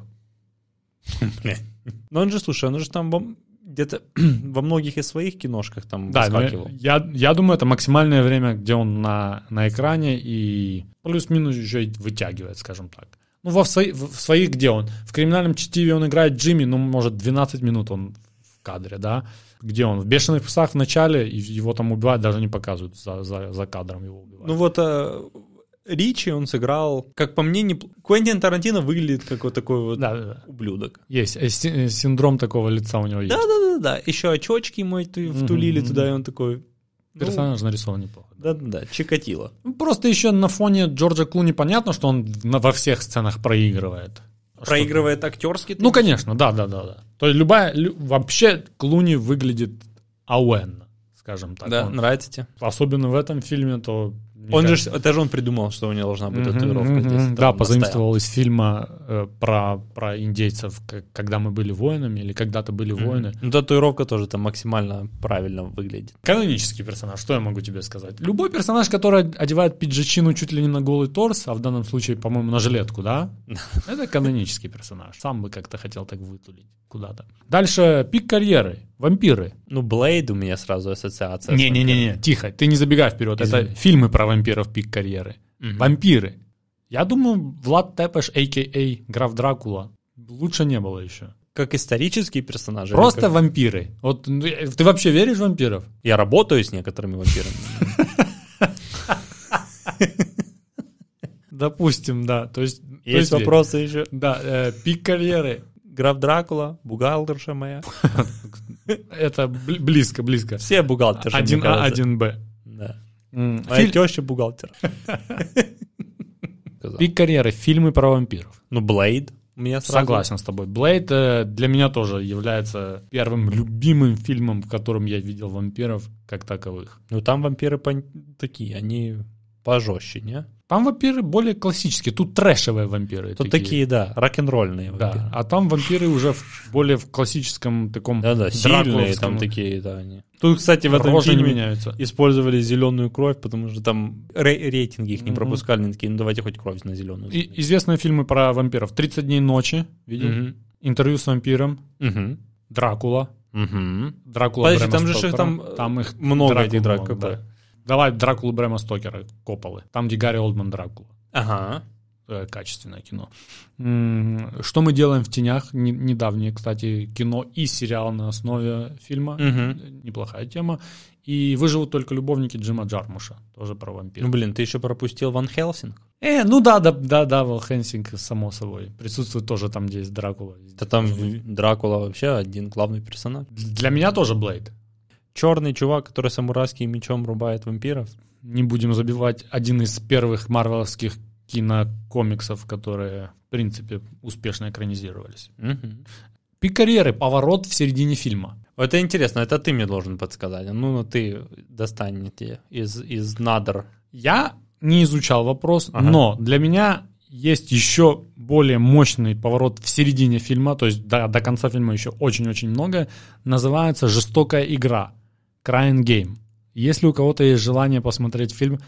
Но он же, слушай, он же там где-то [CLEARS THROAT] во многих из своих киношках там Да, выскакивал. я, я думаю, это максимальное время, где он на, на экране и плюс-минус еще и вытягивает, скажем так. Ну, во свои- в, своих, где он? В «Криминальном чтиве» он играет Джимми, ну, может, 12 минут он в кадре, да? Где он? В «Бешеных псах» в начале, его там убивают, даже не показывают за, за, за кадром его убивают. Ну вот э, Ричи он сыграл, как по мне, не... Квентин Тарантино выглядит как вот такой вот да, да, да. ублюдок. Есть э, э, синдром такого лица у него есть. Да-да-да, еще очочки ему втулили Мгм. туда, и он такой... ну, Персонаж нарисован неплохо. да. Да-да-да, Чикатило. Ну, Просто еще на фоне Джорджа Клуни понятно, что он во всех сценах проигрывает. Проигрывает актерский. Ну, конечно, да, да, да, да. То есть любая, лю- вообще Клуни выглядит ауенно, скажем так. Да, Он- нравится тебе? особенно в этом фильме, то... Он же, это же он придумал, что у него должна быть татуировка мгм, здесь. Да, Там позаимствовал из фильма э, про, про индейцев, к- когда мы были воинами, или когда-то были настоял. воины. Ну, татуировка тоже там максимально правильно выглядит. Канонический персонаж, что я могу тебе сказать? Любой персонаж, который одевает пиджачину чуть ли не на голый торс, а в данном случае, по-моему, на жилетку, да? [LAUGHS] Это канонический персонаж. Сам бы как-то хотел так вытулить куда-то. Дальше пик карьеры. Вампиры. Ну, Блейд у меня сразу ассоциация. с Не-не-не, тихо, ты не забегай вперед. Это Извини. фильмы про вампиров пик карьеры. Мгм. Вампиры. Я думаю, Влад Тепеш, а.к.а. граф Дракула, лучше не было еще. Как исторический персонаж. или Просто как- вампиры. Вот ну, ты вообще веришь в вампиров? Я работаю с некоторыми вампирами. Допустим, да. То есть, Есть вопросы еще? Да, э, пик карьеры. Граф Дракула, бухгалтерша моя. [LAUGHS] Это бл- близко, близко. Все бухгалтерши, мне 1А, кажется. 1Б. Да. Моя фильм- теща бухгалтер. [LAUGHS] Пик карьеры. Фильмы про вампиров. Ну, Блейд. Меня сразу... Согласен с тобой. Блейд э, для меня тоже является первым любимым фильмом, в котором я видел вампиров как таковых. Ну, там вампиры пон- такие, они пожестче, не? Там вампиры более классические, тут трэшевые вампиры. Тут такие, да, рок-н-ролльные Да, вампиры. а там вампиры уже в- более в классическом таком Да-да, сильные там такие, да, они. Тут, кстати, в этом Рожи не фильме меняются. использовали зеленую кровь, потому что там ре- рейтинги их не пропускали, они такие, ну давайте хоть кровь на зеленую. И, известные фильмы про вампиров. «30 дней ночи» видел? Мгм. Интервью с вампиром. Мгм. Дракула. Мгм. Дракула Подожди, там же там, там их много Дракул этих драк. много, да. Давай Дракулу Брэма Стокера, Копполы. Там, где Гарри Олдман Дракула. Ага. э, качественное кино. Что мы делаем в тенях? Не- Недавнее, кстати, кино и сериал на основе фильма. Мгм. Неплохая тема. И выживут только любовники Джима Джармуша, тоже про вампиров. Ну, блин, ты еще пропустил Ван Хелсинг. Э, ну да, да, да, да, Вал Хенсинг, само собой. Присутствует тоже там, где есть Дракула. Да там Дракула вообще один главный персонаж. Для меня тоже Блейд. Черный чувак, который самурайским мечом рубает вампиров. Не будем забивать один из первых марвеловских кинокомиксов, которые, в принципе, успешно экранизировались. Мгм. Пик карьеры, поворот в середине фильма. Это интересно, это ты мне должен подсказать. Ну, ну ты достань из, из надр. Я не изучал вопрос, Ага. но для меня есть еще более мощный поворот в середине фильма, то есть до, до конца фильма еще очень-очень много. Называется «Жестокая игра» Crying Game. Если у кого-то есть желание посмотреть фильм,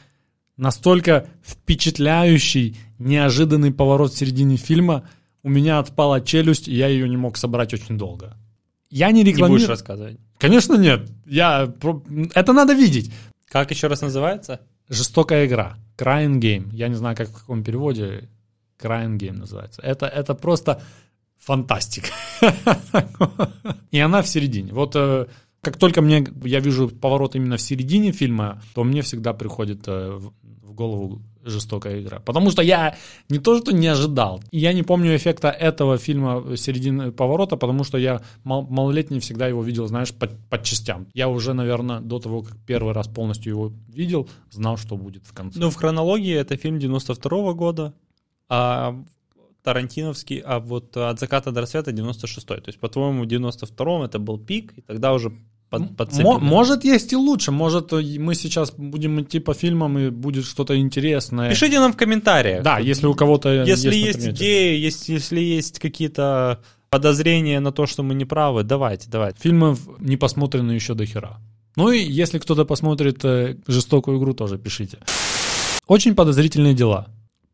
настолько впечатляющий, неожиданный поворот в середине фильма, у меня отпала челюсть, и я ее не мог собрать очень долго. Я не Не рекламирую. будешь рассказывать. Конечно, нет. Я... Это надо видеть. Как еще раз называется? Жестокая игра. Crying Game. Я не знаю, как в каком переводе Crying Game называется. Это, это просто фантастика. [LAUGHS] И она в середине. Вот э, как только мне я вижу поворот именно в середине фильма, то мне всегда приходит э, в голову жестокая игра. Потому что я не то, что не ожидал. Я не помню эффекта этого фильма середины поворота, потому что я мал- малолетний всегда его видел, знаешь, по, по частям. Я уже, наверное, до того, как первый раз полностью его видел, знал, что будет в конце. Ну, в хронологии это фильм 92 года, а Тарантиновский, а вот «От заката до рассвета» 96-й. То есть, по-твоему, в 92-м это был пик, и тогда уже под, подцепили. может, есть и лучше. Может, мы сейчас будем идти по фильмам, и будет что-то интересное. Пишите нам в комментариях. Да, если у кого-то Если есть, есть, идеи, есть, если есть какие-то подозрения на то, что мы не правы, давайте, давайте. Фильмов не посмотрено еще до хера. Ну и если кто-то посмотрит э, жестокую игру, тоже пишите. Очень подозрительные дела.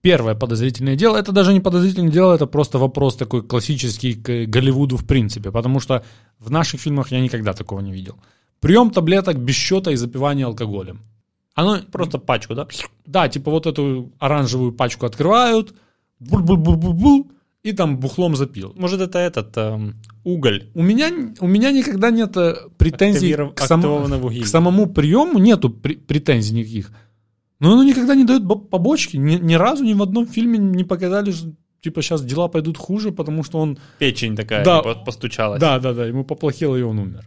Первое подозрительное дело, это даже не подозрительное дело, это просто вопрос такой классический к Голливуду в принципе, потому что в наших фильмах я никогда такого не видел. Прием таблеток без счета и запивание алкоголем. Оно Просто пачку, да? да, типа вот эту оранжевую пачку открывают, буль-буль-буль-буль-буль, и там бухлом запил. Может, это этот эм, уголь. У меня, у меня никогда нет э, претензий Активиров- к, сам- к самому приему, нету пре- претензий никаких. Но оно никогда не дает бо- побочки. Ни, ни разу ни в одном фильме не показали, что типа сейчас дела пойдут хуже, потому что он... Печень такая Да. по- постучалась. Да, да, да, ему поплохело, и он умер.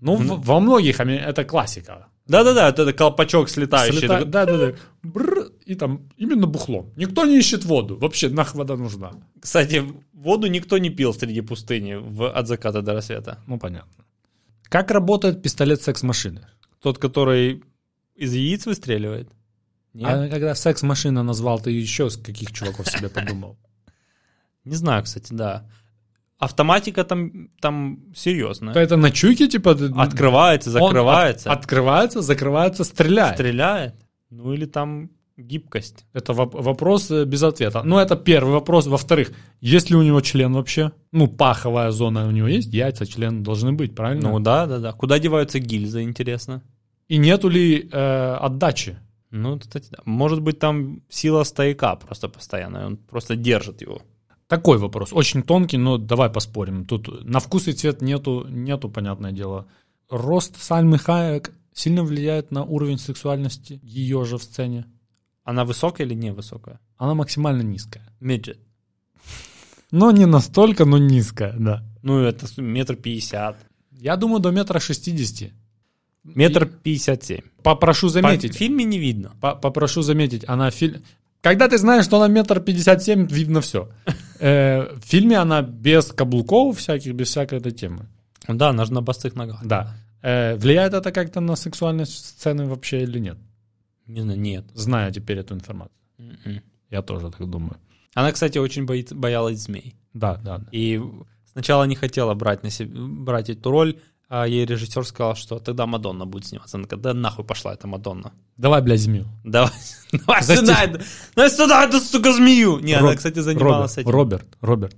Ну, в- во многих ами- это классика. Да-да-да, это, это колпачок слетающий. Слета-. Да, да, да. Бррр, и там именно бухлом. Никто не ищет воду. Вообще, нах вода нужна. Кстати, воду никто не пил среди пустыни в, от заката до рассвета. Ну, понятно. Как работает пистолет секс-машины? Тот, который из яиц выстреливает? Нет? А когда секс-машина назвал, ты еще с каких чуваков себе подумал? [LAUGHS] Не знаю, кстати, да. Автоматика там, там серьезная. Это на чуйке, типа... Открывается, закрывается, от- открывается, закрывается, стреляет. стреляет. Ну или там гибкость. Это воп- вопрос э, без ответа. Ну, это первый вопрос. Во-вторых, есть ли у него член вообще? Ну, паховая зона у него есть, яйца, член должны быть, правильно? Ну да, да, да. Куда деваются гильзы, интересно? И нету ли э, отдачи? Ну, кстати, да. Может быть, там сила стояка просто постоянная. Он просто держит его. Такой вопрос. Очень тонкий, но давай поспорим. Тут на вкус и цвет нету, нету, понятное дело. Рост Сальмы Хаек сильно влияет на уровень сексуальности ее же в сцене. Она высокая или невысокая? Она максимально низкая. Миджет. Но не настолько, но низкая, да. Ну, это метр пятьдесят. Я думаю, до метра шестидесяти. Метр пятьдесят семь. Попрошу В заметить. фильме не видно. По- Попрошу заметить, она фильм... Когда ты знаешь, что она метр пятьдесят семь, видно все. [LAUGHS] в фильме она без каблуков всяких, без всякой этой темы. Да, она же на босых ногах. Да. Э, влияет это как-то на сексуальность сцены вообще или нет? Не знаю, нет. Зная теперь эту информацию. М-м. Я тоже так думаю. Она, кстати, очень боит- боялась змей. Да, да. да. И сначала не хотела брать, на себе, брать эту роль, а ей режиссер сказал, что тогда Мадонна будет сниматься. Она говорит, да нахуй пошла эта Мадонна. Давай, блядь, змею. Давай, [LAUGHS] давай сюда, давай сюда эту, сука, змею. Не, она, кстати, занималась Роберт, этим. Роберт, Роберт,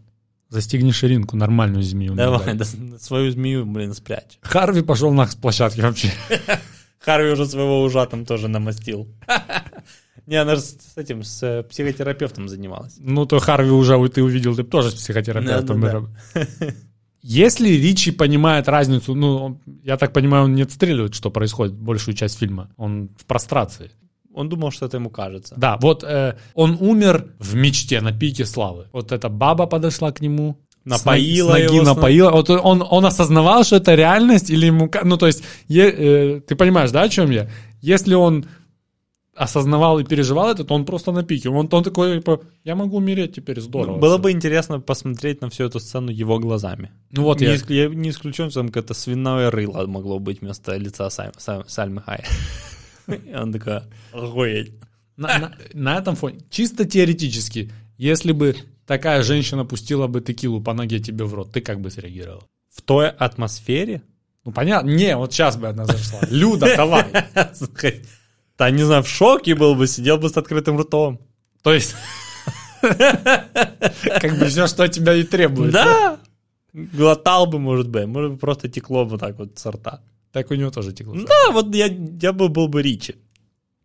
застегни ширинку, нормальную змею. Давай, да, свою змею, блин, спрячь. Харви пошел нах с площадки вообще. [LAUGHS] Харви уже своего ужа там тоже намастил. [LAUGHS] Не, она же с этим, с э, психотерапевтом занималась. Ну, то Харви уже ты увидел, ты тоже с психотерапевтом. Да, да, раб- Если Ричи понимает разницу, ну, он- я так понимаю, он не отстреливает, что происходит большую часть фильма. Он в прострации. Он думал, что это ему кажется. Да, вот э, он умер в мечте, на пике славы. Вот эта баба подошла к нему. Напоила с ноги его, напоила. Вот он, он осознавал, что это реальность, или ему... Ну, то есть, е- э, ты понимаешь, да, о чем я? Если он осознавал и переживал это, то он просто на пике. Он, он такой, типа, я могу умереть теперь, здорово. Ну, Было всё. бы интересно посмотреть на всю эту сцену его глазами. Ну вот не, я... иск- я не исключен, что там какое-то свиное рыло могло быть вместо лица Сальмы, Сальмы Хай. [LAUGHS] И он такой, охуеть. На, на- на этом фоне, чисто теоретически, если бы такая женщина пустила бы текилу по ноге тебе в рот, ты как бы среагировал? В той атмосфере? Ну, понятно. Не, вот сейчас бы она зашла. Люда, давай. [LAUGHS] Да, не знаю, в шоке был бы, сидел бы с открытым ртом. То есть, как бы все, что от тебя и требуется. Да! Глотал бы, может быть, может быть, просто текло бы так вот с рта. Так у него тоже текло. Да, вот я, я бы был бы Ричи.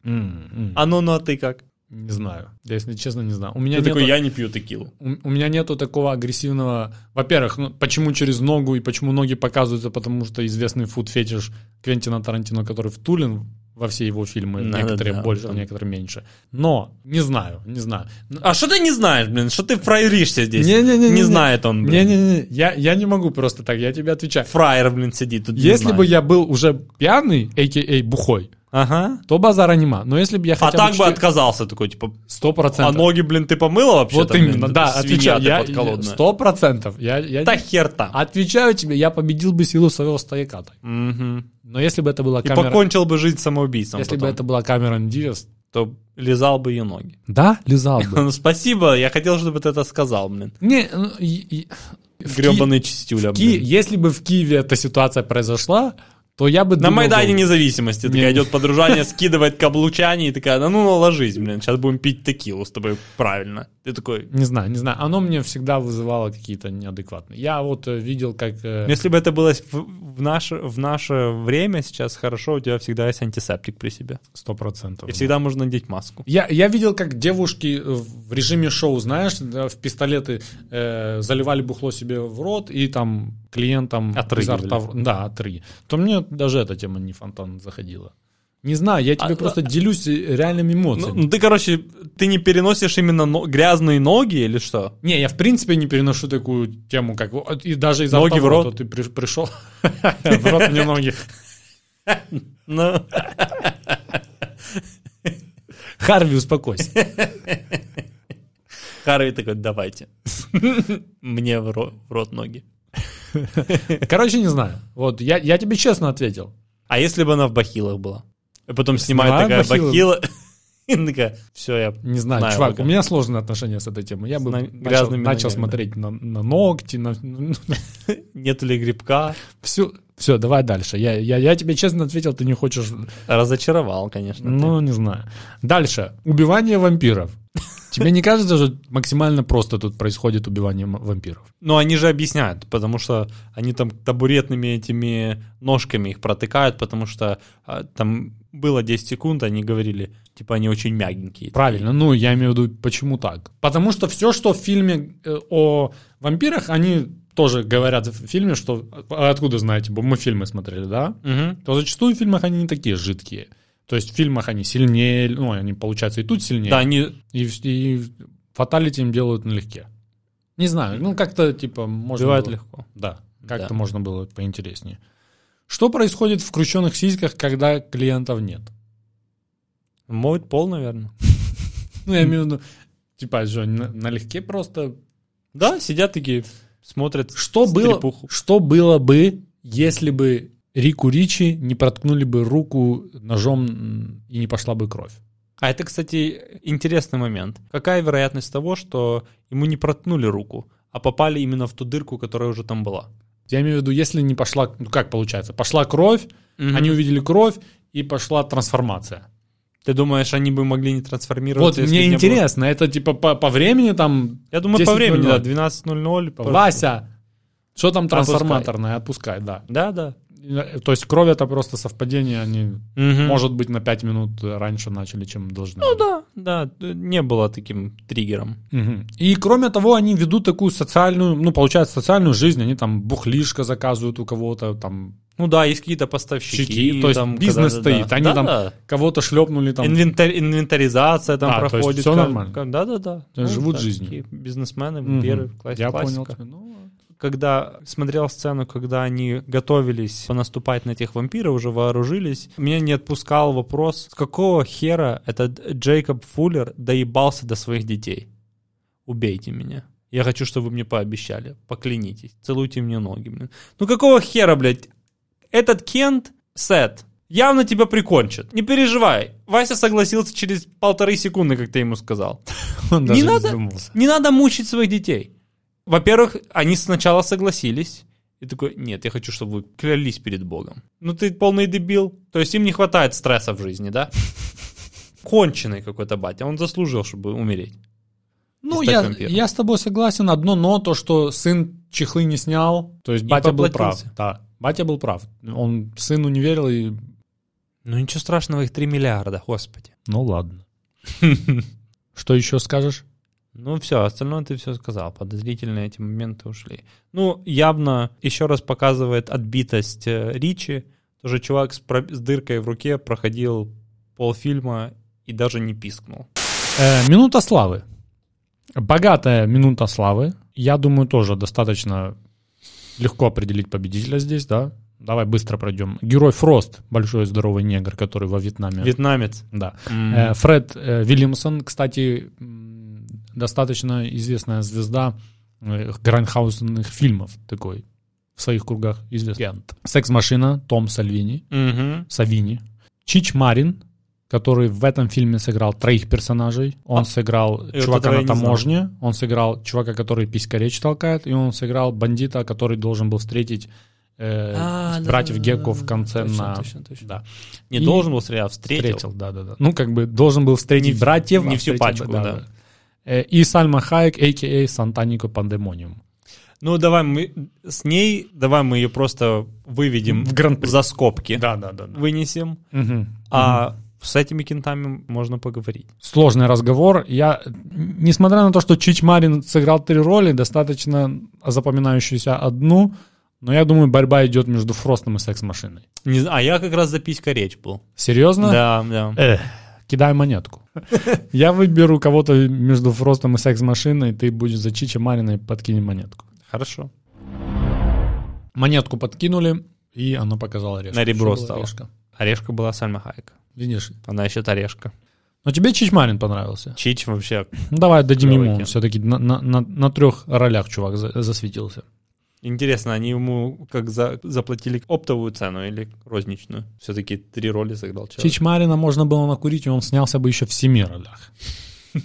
М, м. А ну, ну, а ты как? Не знаю. Я, если честно, не знаю. У меня Ты нету- такой, я не пью текилу. У, у меня нету такого агрессивного... Во-первых, ну, почему через ногу и почему ноги показываются, потому что известный фуд-фетиш Квентина Тарантино, который втулен во все его фильмы, Да, некоторые да, да, больше, там. некоторые меньше. Но, не знаю, не знаю. А что ты не знаешь, блин? Что ты фраеришься здесь? Не-не-не-не. Не знает он, блин. Не-не-не, я, я не могу просто так, я тебе отвечаю. Фраер, блин, сидит тут. не Если бы я был уже пьяный, а.к.а. бухой, Ага. то базара нема. Но если бы я А хотя так бы четыре- отказался такой, типа, Сто а процентов. ноги, блин, ты помыла вообще? Вот именно, да, отвечаю. Я сто процентов. Я, я Да хер там. отвечаю тебе, я победил бы силу своего стояка. Мгм. Но если бы это была И камера... покончил бы жизнь самоубийством Если бы потом, это была камера Диас, то лизал бы ее ноги. да, лизал бы. Ну, [LAUGHS] спасибо, я хотел, чтобы ты это сказал, блин. Не, ну, и- и- Гребаный чистюля, Ки- блин. Если бы в Киеве эта ситуация произошла, то я бы На думал, Майдане что- независимости такая идет подружание, скидывает каблучане и такая, ну, ну, ложись, блин, сейчас будем пить текилу с тобой правильно. Ты такой, Не знаю, не знаю. Оно мне всегда вызывало какие-то неадекватные. Я вот э, видел, как... э, Ну, Если бы это было в, в наше, в наше время сейчас хорошо, у тебя всегда есть антисептик при себе. Сто процентов. И всегда можно надеть маску. Я, я видел, как девушки в режиме шоу, знаешь, да, в пистолеты э, заливали бухло себе в рот и там клиентам Отрыгивали. изо рта да, отрыги. То мне даже эта тема не фонтан заходила. Не знаю, я тебе А, просто делюсь э, реальными Ну, эмоциями. ну, ты, короче, ты не переносишь именно но- грязные ноги или что? Не, я в принципе не переношу такую тему, как и даже из Ноги в рот? Ты при- пришел, [LAUGHS] в рот мне ноги. Ну, Харви, успокойся. Харви такой, давайте. Мне в рот ноги. [LAUGHS] Короче, не знаю. Вот я, я тебе честно ответил. А если бы она в бахилах была? И потом снимает такая бахилы. бахила. [LAUGHS] И такая, все, я Не знаю, знаю, чувак, пока». у меня сложные отношения с этой темой. Я бы на- начал, начал смотреть на, на ногти, на, [LAUGHS] Нету ли грибка? все. Все, давай дальше. Я, я, я тебе честно ответил, ты не хочешь. Разочаровал, конечно. Ну, не знаю. Дальше. Убивание вампиров. Тебе не кажется, что максимально просто тут происходит убивание вампиров? Но они же объясняют, потому что они там табуретными этими ножками их протыкают, потому что а, там было 10 секунд, они говорили, типа они очень мягенькие. Правильно, ну я имею в виду, почему так? Потому что все, что в фильме э, о вампирах, они тоже говорят в фильме, что а откуда знаете, мы фильмы смотрели, да? Мгм. То зачастую в фильмах они не такие жидкие. То есть в фильмах они сильнее, ну они получается и тут сильнее. Да, они И, и фаталити им делают налегке. Не знаю, ну как-то типа можно убивают было- легко. Да, как-то Да. можно было поинтереснее. Что происходит в крученных сиськах, когда клиентов нет? Моют пол, наверное. [LAUGHS] Ну, я имею в виду, типа, что, на- налегке просто Да, сидят такие, смотрят Что было, что было бы, если бы Рику Ричи не проткнули бы руку ножом и не пошла бы кровь? А это, кстати, интересный момент. Какая вероятность того, что ему не проткнули руку, а попали именно в ту дырку, которая уже там была? Я имею в виду, если не пошла, ну как получается, пошла кровь, они увидели кровь и пошла трансформация. Ты думаешь, они бы могли не Вот трансформироваться? если мне не было- интересно, это типа по, по времени там... Я думаю, по 10:00. времени, да, 12.00. по- Вася, что там Отпускай. трансформаторное, отпускай, да. Да, да. Э, То есть кровь это просто совпадение, они, Мгм. может быть, на 5 минут раньше начали, чем должны. Ну да, да, не было таким триггером. Мгм. И кроме того, они ведут такую социальную, ну, получается, социальную жизнь, они там бухлишко заказывают у кого-то, там, Ну да, есть какие-то поставщики. щеки, то есть там, бизнес когда- стоит, да. они Да, там да. кого-то шлепнули там. Инвентарь- инвентаризация там А, то есть проходит. всё как- нормально? как- Да-да-да. То есть живут жизнью. Бизнесмены, Мгм. вампиры, класс- Я классика. понял. Ну, Когда смотрел сцену, когда они готовились наступать на тех вампиров, уже вооружились, меня не отпускал вопрос, с какого хера этот Джейкоб Фуллер доебался до своих детей? Убейте меня. Я хочу, чтобы вы мне пообещали. Поклянитесь. Целуйте мне ноги, блин. Ну какого хера, блядь? Этот Кент, Сет, явно тебя прикончит. Не переживай. Вася согласился через полторы секунды, как ты ему сказал. он Не даже не надо, задумался. не надо мучить своих детей. Во-первых, они сначала согласились. И такой, нет, я хочу, чтобы вы клялись перед Богом. Ну ты полный дебил. То есть им не хватает стресса в жизни, да? [LAUGHS] Конченый какой-то батя. Он заслужил, чтобы умереть. Ну, я, вампиром. я с тобой согласен. Одно но, то, что сын чехлы не снял. То есть батя был прав. Да, батя был прав. Он сыну не верил и... Ну ничего страшного, их 3 миллиарда, господи. Ну, ладно. [LAUGHS] Что еще скажешь? Ну все, остальное ты все сказал. Подозрительные эти моменты ушли. Ну, явно еще раз показывает отбитость э, Ричи. Тоже чувак с, про- с дыркой в руке проходил полфильма и даже не пискнул. Э, минута славы. Богатая минута славы. Я думаю, тоже достаточно легко определить победителя здесь, да? Давай быстро пройдем. Герой Фрост, большой здоровый негр, который во Вьетнаме. Вьетнамец. Да. Э, Фред э, Вильямсон, кстати, достаточно известная звезда э, грандхаусенных фильмов такой. В своих кругах известен. Секс-машина Том Сальвини. Мгм. Савини. Чич Марин, который в этом фильме сыграл троих персонажей. Он А, сыграл чувака на таможне, он сыграл чувака, который писька речь толкает, и он сыграл бандита, который должен был встретить э, А, да, братьев да, Гекко да, в да, конце точно, на... точно, точно. Да. Не И- должен был встретить, а встретил. Встретил, да, да, да. Ну, как бы должен был встретить Не братьев. не а всю пачку, да. Э, И Сальма Хайек, а.к.а. Сантанико Пандемониум. Ну, давай мы с ней, давай мы ее просто выведем В Гран-при. за скобки. Да, да, да. да. Вынесем. Мгм. А с этими кентами можно поговорить. Сложный разговор. Я, несмотря на то, что Чич Марин сыграл три роли, достаточно запоминающуюся одну, но я думаю, борьба идет между Фростом и секс-машиной. Не знаю, а я как раз за писька речь был. Серьезно? Да, да. Эх, кидай монетку. [LAUGHS] Я выберу кого-то между Фростом и секс-машиной, ты будешь за Чича Марина и подкинем монетку. Хорошо. Монетку подкинули, и она показала орешка. На ребро стало. орешка? Орешка была Сальма Хайек. Видишь? Она еще орешка. Но тебе Чич Марин понравился. Чич вообще. Ну, Давай дадим ему. Все-таки на, на, на, на трех ролях чувак за- засветился. Интересно, они ему как за, заплатили оптовую цену или розничную? Все-таки три роли сыграл человек. Чич Марина можно было накурить, и он снялся бы еще в семи ролях. [LAUGHS]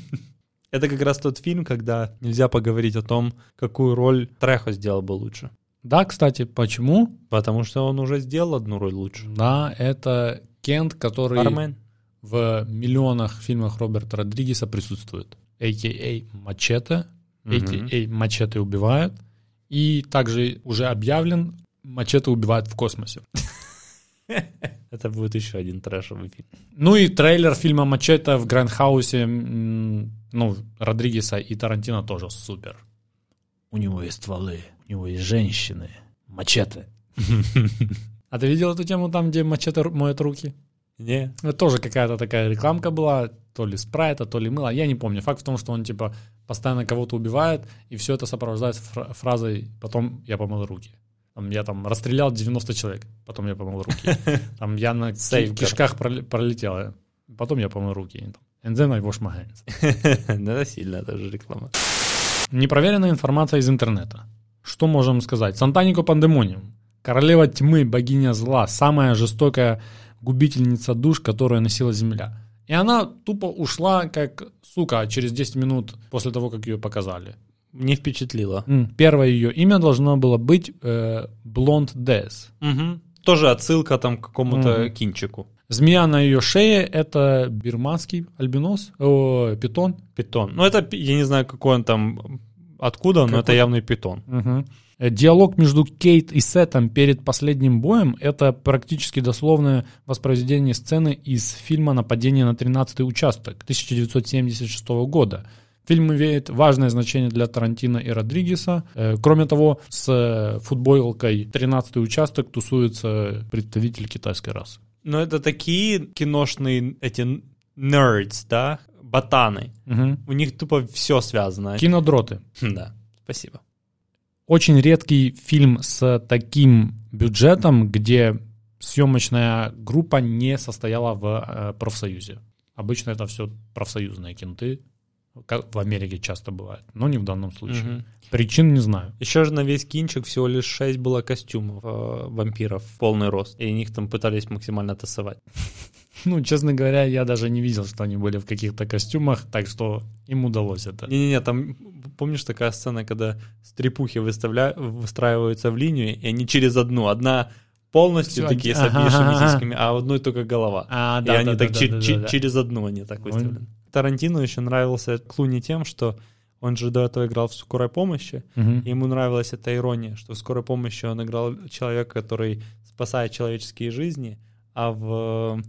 Это как раз тот фильм, когда нельзя поговорить о том, какую роль Трехо сделал бы лучше. Да, кстати, почему? Потому что он уже сделал одну роль лучше. Да, это Кент, который Бармен. в миллионах фильмах Роберта Родригеса присутствует. А.К.А. Мачете. А.К.А. Мачете убивает. И также уже объявлен Мачете убивает в космосе. [LAUGHS] Это будет еще один трэшевый фильм. Ну и трейлер фильма Мачете в Грандхаусе, ну, Родригеса и Тарантино тоже супер. У него есть стволы, у него есть женщины. Мачете. [LAUGHS] А ты видел эту тему там, где Мачете моет руки? Не. Это тоже какая-то такая рекламка была, то ли спрайта, то ли мыла, я не помню. Факт в том, что он типа постоянно кого-то убивает, и все это сопровождается фра- фразой «потом я помыл руки». Там, я там расстрелял 90 человек, потом я помыл руки. [LAUGHS] Там я на кишках прол- пролетел, потом я помыл руки. And then I wash my hands. [LAUGHS] Ну, Это сильная тоже реклама. Непроверенная информация из интернета. Что можем сказать? Сантанико Пандемониум. Королева тьмы, богиня зла, самая жестокая губительница душ, которую носила земля. И она тупо ушла, как сука, через 10 минут после того, как ее показали. Не впечатлило. Первое ее имя должно было быть э, Блонд Дес. Мгм. Тоже отсылка там к какому-то Мгм. кинчику. Змея на ее шее — это бирманский альбинос, о, питон. Питон. Ну, это, я не знаю, какой он там откуда, но это явный питон. Э, Диалог между Кейт и Сетом перед последним боем — это практически дословное воспроизведение сцены из фильма «Нападение на 13-й участок» 1976 года. Фильм имеет важное значение для Тарантино и Родригеса. Э, Кроме того, с э, футболкой «13-й участок» тусуется представитель китайской расы. Но это такие киношные эти nerds, да, ботаны. Мгм. У них тупо все связано. Кинодроты. [LAUGHS] Да, спасибо. Очень редкий фильм с таким бюджетом, где съемочная группа не состояла в э, профсоюзе. Обычно это все профсоюзные кинты, как в Америке часто бывает, но не в данном случае. Мгм. Причин не знаю. Еще же на весь кинчик всего лишь 6 было костюмов э, вампиров в полный рост. И них там пытались максимально тасовать. [LAUGHS] [LAUGHS] Ну, честно говоря, я даже не видел, что они были в каких-то костюмах, так что им удалось это. Не-не-не, там, помнишь такая сцена, когда стрепухи выставля... выстраиваются в линию, и они через одну. Одна полностью Всё, такие с ага, обвисшими ага. сисками, а одной только голова. А, и да, они да, так да, че- да, че- да, через одну они так выставлены. Тарантино еще нравился Клуни тем, что он же до этого играл в «Скорой помощи», Мгм. и ему нравилась эта ирония, что в «Скорой помощи» он играл человека, который спасает человеческие жизни, а в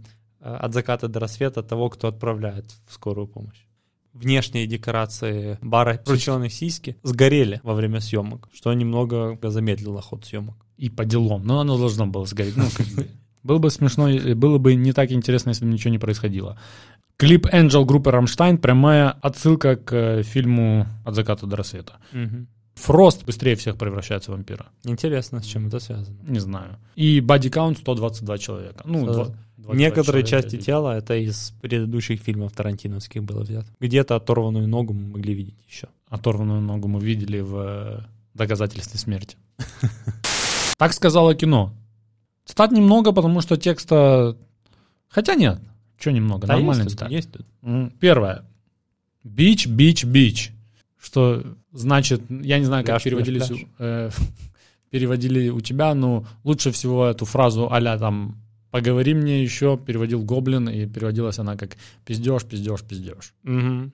«От заката до рассвета» того, кто отправляет в скорую помощь. Внешние декорации бара «Крученые сиськи» сгорели во время съемок, что немного замедлило ход съемок. И по делам. Но оно должно было сгореть. Ну, как бы. [LAUGHS] Было бы смешно, было бы не так интересно, если бы ничего не происходило. Клип Angel группы Рамштайн прямая отсылка к э, фильму «От заката до рассвета». Фрост быстрее всех превращается в вампира. Интересно, с чем это связано. Не знаю. И body count 122 человека. Ну, Со- два- 22 Некоторые части тела это из предыдущих фильмов тарантиновских было взято. Где-то оторванную ногу мы могли видеть еще. Оторванную ногу мы видели в э, доказательстве смерти. [LAUGHS] Так сказала кино. Цитат немного, потому что текста... Хотя нет. Что немного? Да, Нормально есть тут, цитат. есть Первое. Бич, бич, бич. Что значит, я не знаю, как Пляж, переводили, пляж, э, [LAUGHS] переводили у тебя, но лучше всего эту фразу а там «поговори мне еще» переводил Гоблин, и переводилась она как «пиздеж, пиздеж, пиздеж». Мгм.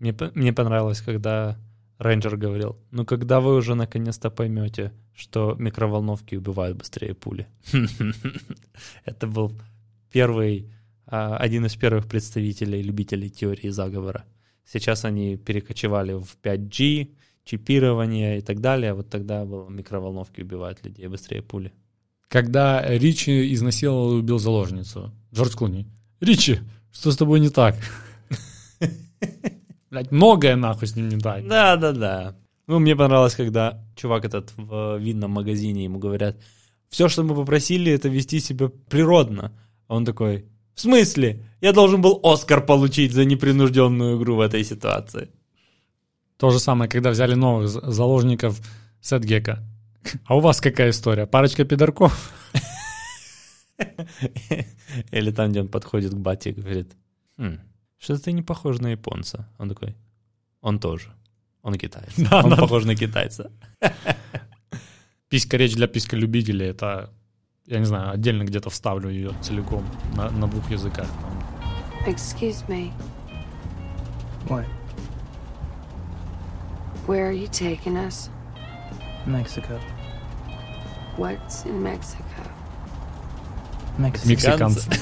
Мне, мне понравилось, когда рейнджер говорил, ну когда вы уже наконец-то поймете, что микроволновки убивают быстрее пули. [LAUGHS] Это был первый, а, один из первых представителей, любителей теории заговора. Сейчас они перекочевали в 5G, чипирование и так далее. Вот тогда было микроволновки убивают людей быстрее пули. Когда Ричи изнасиловал и убил заложницу. Джордж Клуни. Ричи, что с тобой не так? [LAUGHS] Блять, многое нахуй с ним не так. Да, да, да. Ну, мне понравилось, когда чувак этот в винном магазине ему говорят, все, что мы попросили, это вести себя природно. А он такой, в смысле? Я должен был Оскар получить за непринужденную игру в этой ситуации. То же самое, когда взяли новых за- заложников Сетгека. А у вас какая история? Парочка пидорков? Или там, где он подходит к бате и говорит, «Хм, что-то ты не похож на японца. Он такой, он тоже. Он китаец. Да, он да. похож на китайца. Писька речь для письколюбителей. Это, я не знаю, отдельно где-то вставлю ее целиком на, на двух языках. Excuse me. What? Where are you taking us? Mexico. What's in Mexico? Мексиканцы. [LAUGHS]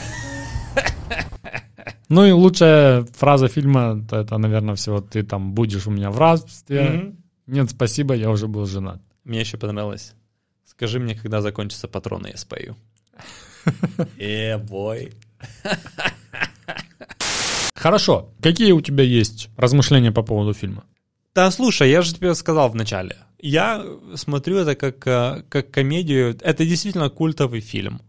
Ну и лучшая фраза фильма, это, это, наверное, всего ты там будешь у меня в рабстве. Нет, спасибо, я уже был женат. Мне еще понравилось. Скажи мне, когда закончатся патроны, я спою. [LAUGHS] Э, бой. [LAUGHS] Хорошо. Какие у тебя есть размышления по поводу фильма? Да, слушай, я же тебе сказал в начале. Я смотрю это как, э, как комедию. Это действительно культовый фильм.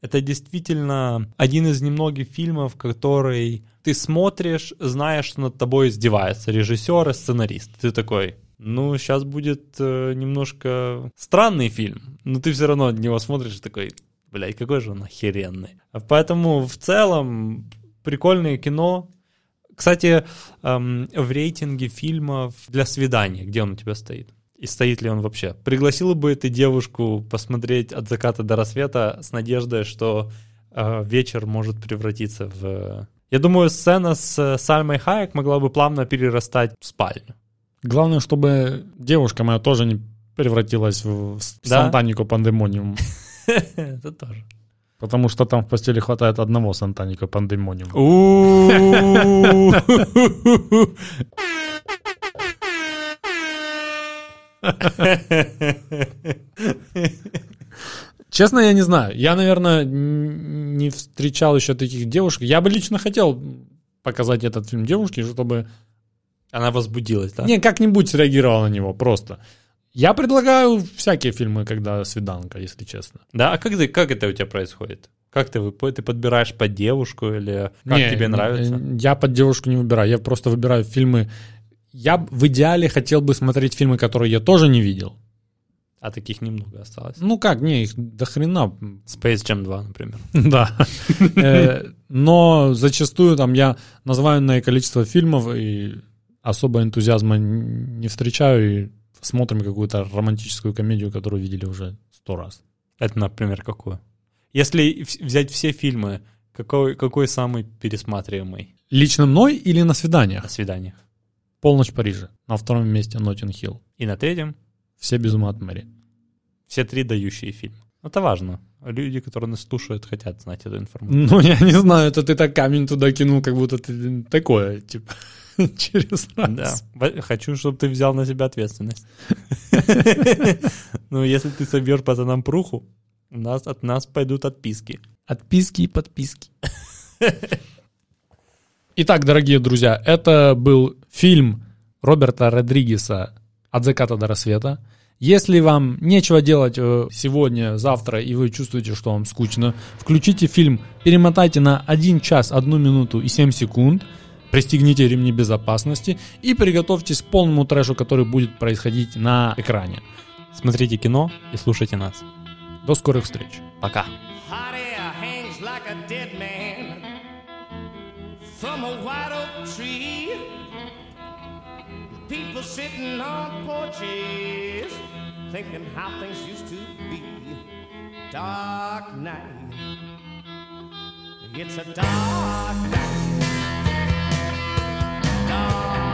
Это действительно один из немногих фильмов, который ты смотришь, зная, что над тобой издевается режиссер и сценарист. Ты такой, ну, сейчас будет э, немножко странный фильм, но ты все равно на него смотришь и такой, блядь, какой же он охеренный. Поэтому в целом прикольное кино. Кстати, эм, в рейтинге фильмов для свидания, где он у тебя стоит? И стоит ли он вообще? Пригласила бы ты девушку посмотреть от заката до рассвета с надеждой, что э, вечер может превратиться в... Я думаю, сцена с э, Сальмой Хайек могла бы плавно перерастать в спальню. Главное, чтобы девушка моя тоже не превратилась в Да. Сантанику Пандемониум. [LAUGHS] Это тоже. Потому что там в постели хватает одного Сантаника Пандемониума. [LAUGHS] [LAUGHS] Честно, я не знаю. Я, наверное, не встречал еще таких девушек. Я бы лично хотел показать этот фильм девушке, чтобы Она возбудилась, да? не как-нибудь среагировала на него просто. Я предлагаю всякие фильмы, когда свиданка, если честно. Да, а как, ты, как это у тебя происходит? Как ты, ты подбираешь под девушку или как Не, тебе нравится? Я под девушку не выбираю, я просто выбираю фильмы. Я в идеале хотел бы смотреть фильмы, которые я тоже не видел. А таких немного осталось. Ну как, не, их до хрена. Space Jam 2, например. [LAUGHS] Да. Э, Но зачастую там я называю на количество фильмов и особо энтузиазма не встречаю и смотрим какую-то романтическую комедию, которую видели уже сто раз. Это, например, какую? Если взять все фильмы, какой, какой самый пересматриваемый Лично мной или на свиданиях? на свиданиях? «Полночь в Париже». На втором месте «Ноттинг Хилл». И на третьем Все без ума от Мэри. все три дающие фильмы. Это важно. Люди, которые нас слушают, хотят знать эту информацию. Ну, я не знаю, это ты так камень туда кинул, как будто ты такое, типа, [LAUGHS] через раз. Да. Хочу, чтобы ты взял на себя ответственность. [LAUGHS] Ну, если ты собьешь пацанам пруху, у нас, от нас пойдут отписки. Отписки и подписки. [LAUGHS] Итак, дорогие друзья, это был фильм Роберта Родригеса «От заката до рассвета». Если вам нечего делать э, сегодня, завтра, и вы чувствуете, что вам скучно, включите фильм, перемотайте на 1 час, 1 минуту и 7 секунд, пристегните ремни безопасности и приготовьтесь к полному трэшу, который будет происходить на экране. Смотрите кино и слушайте нас. До скорых встреч. Пока. Hot air hangs like a dead from a white oak tree. People sitting on porches, thinking how things used to be. Dark night. It's a dark night. Dark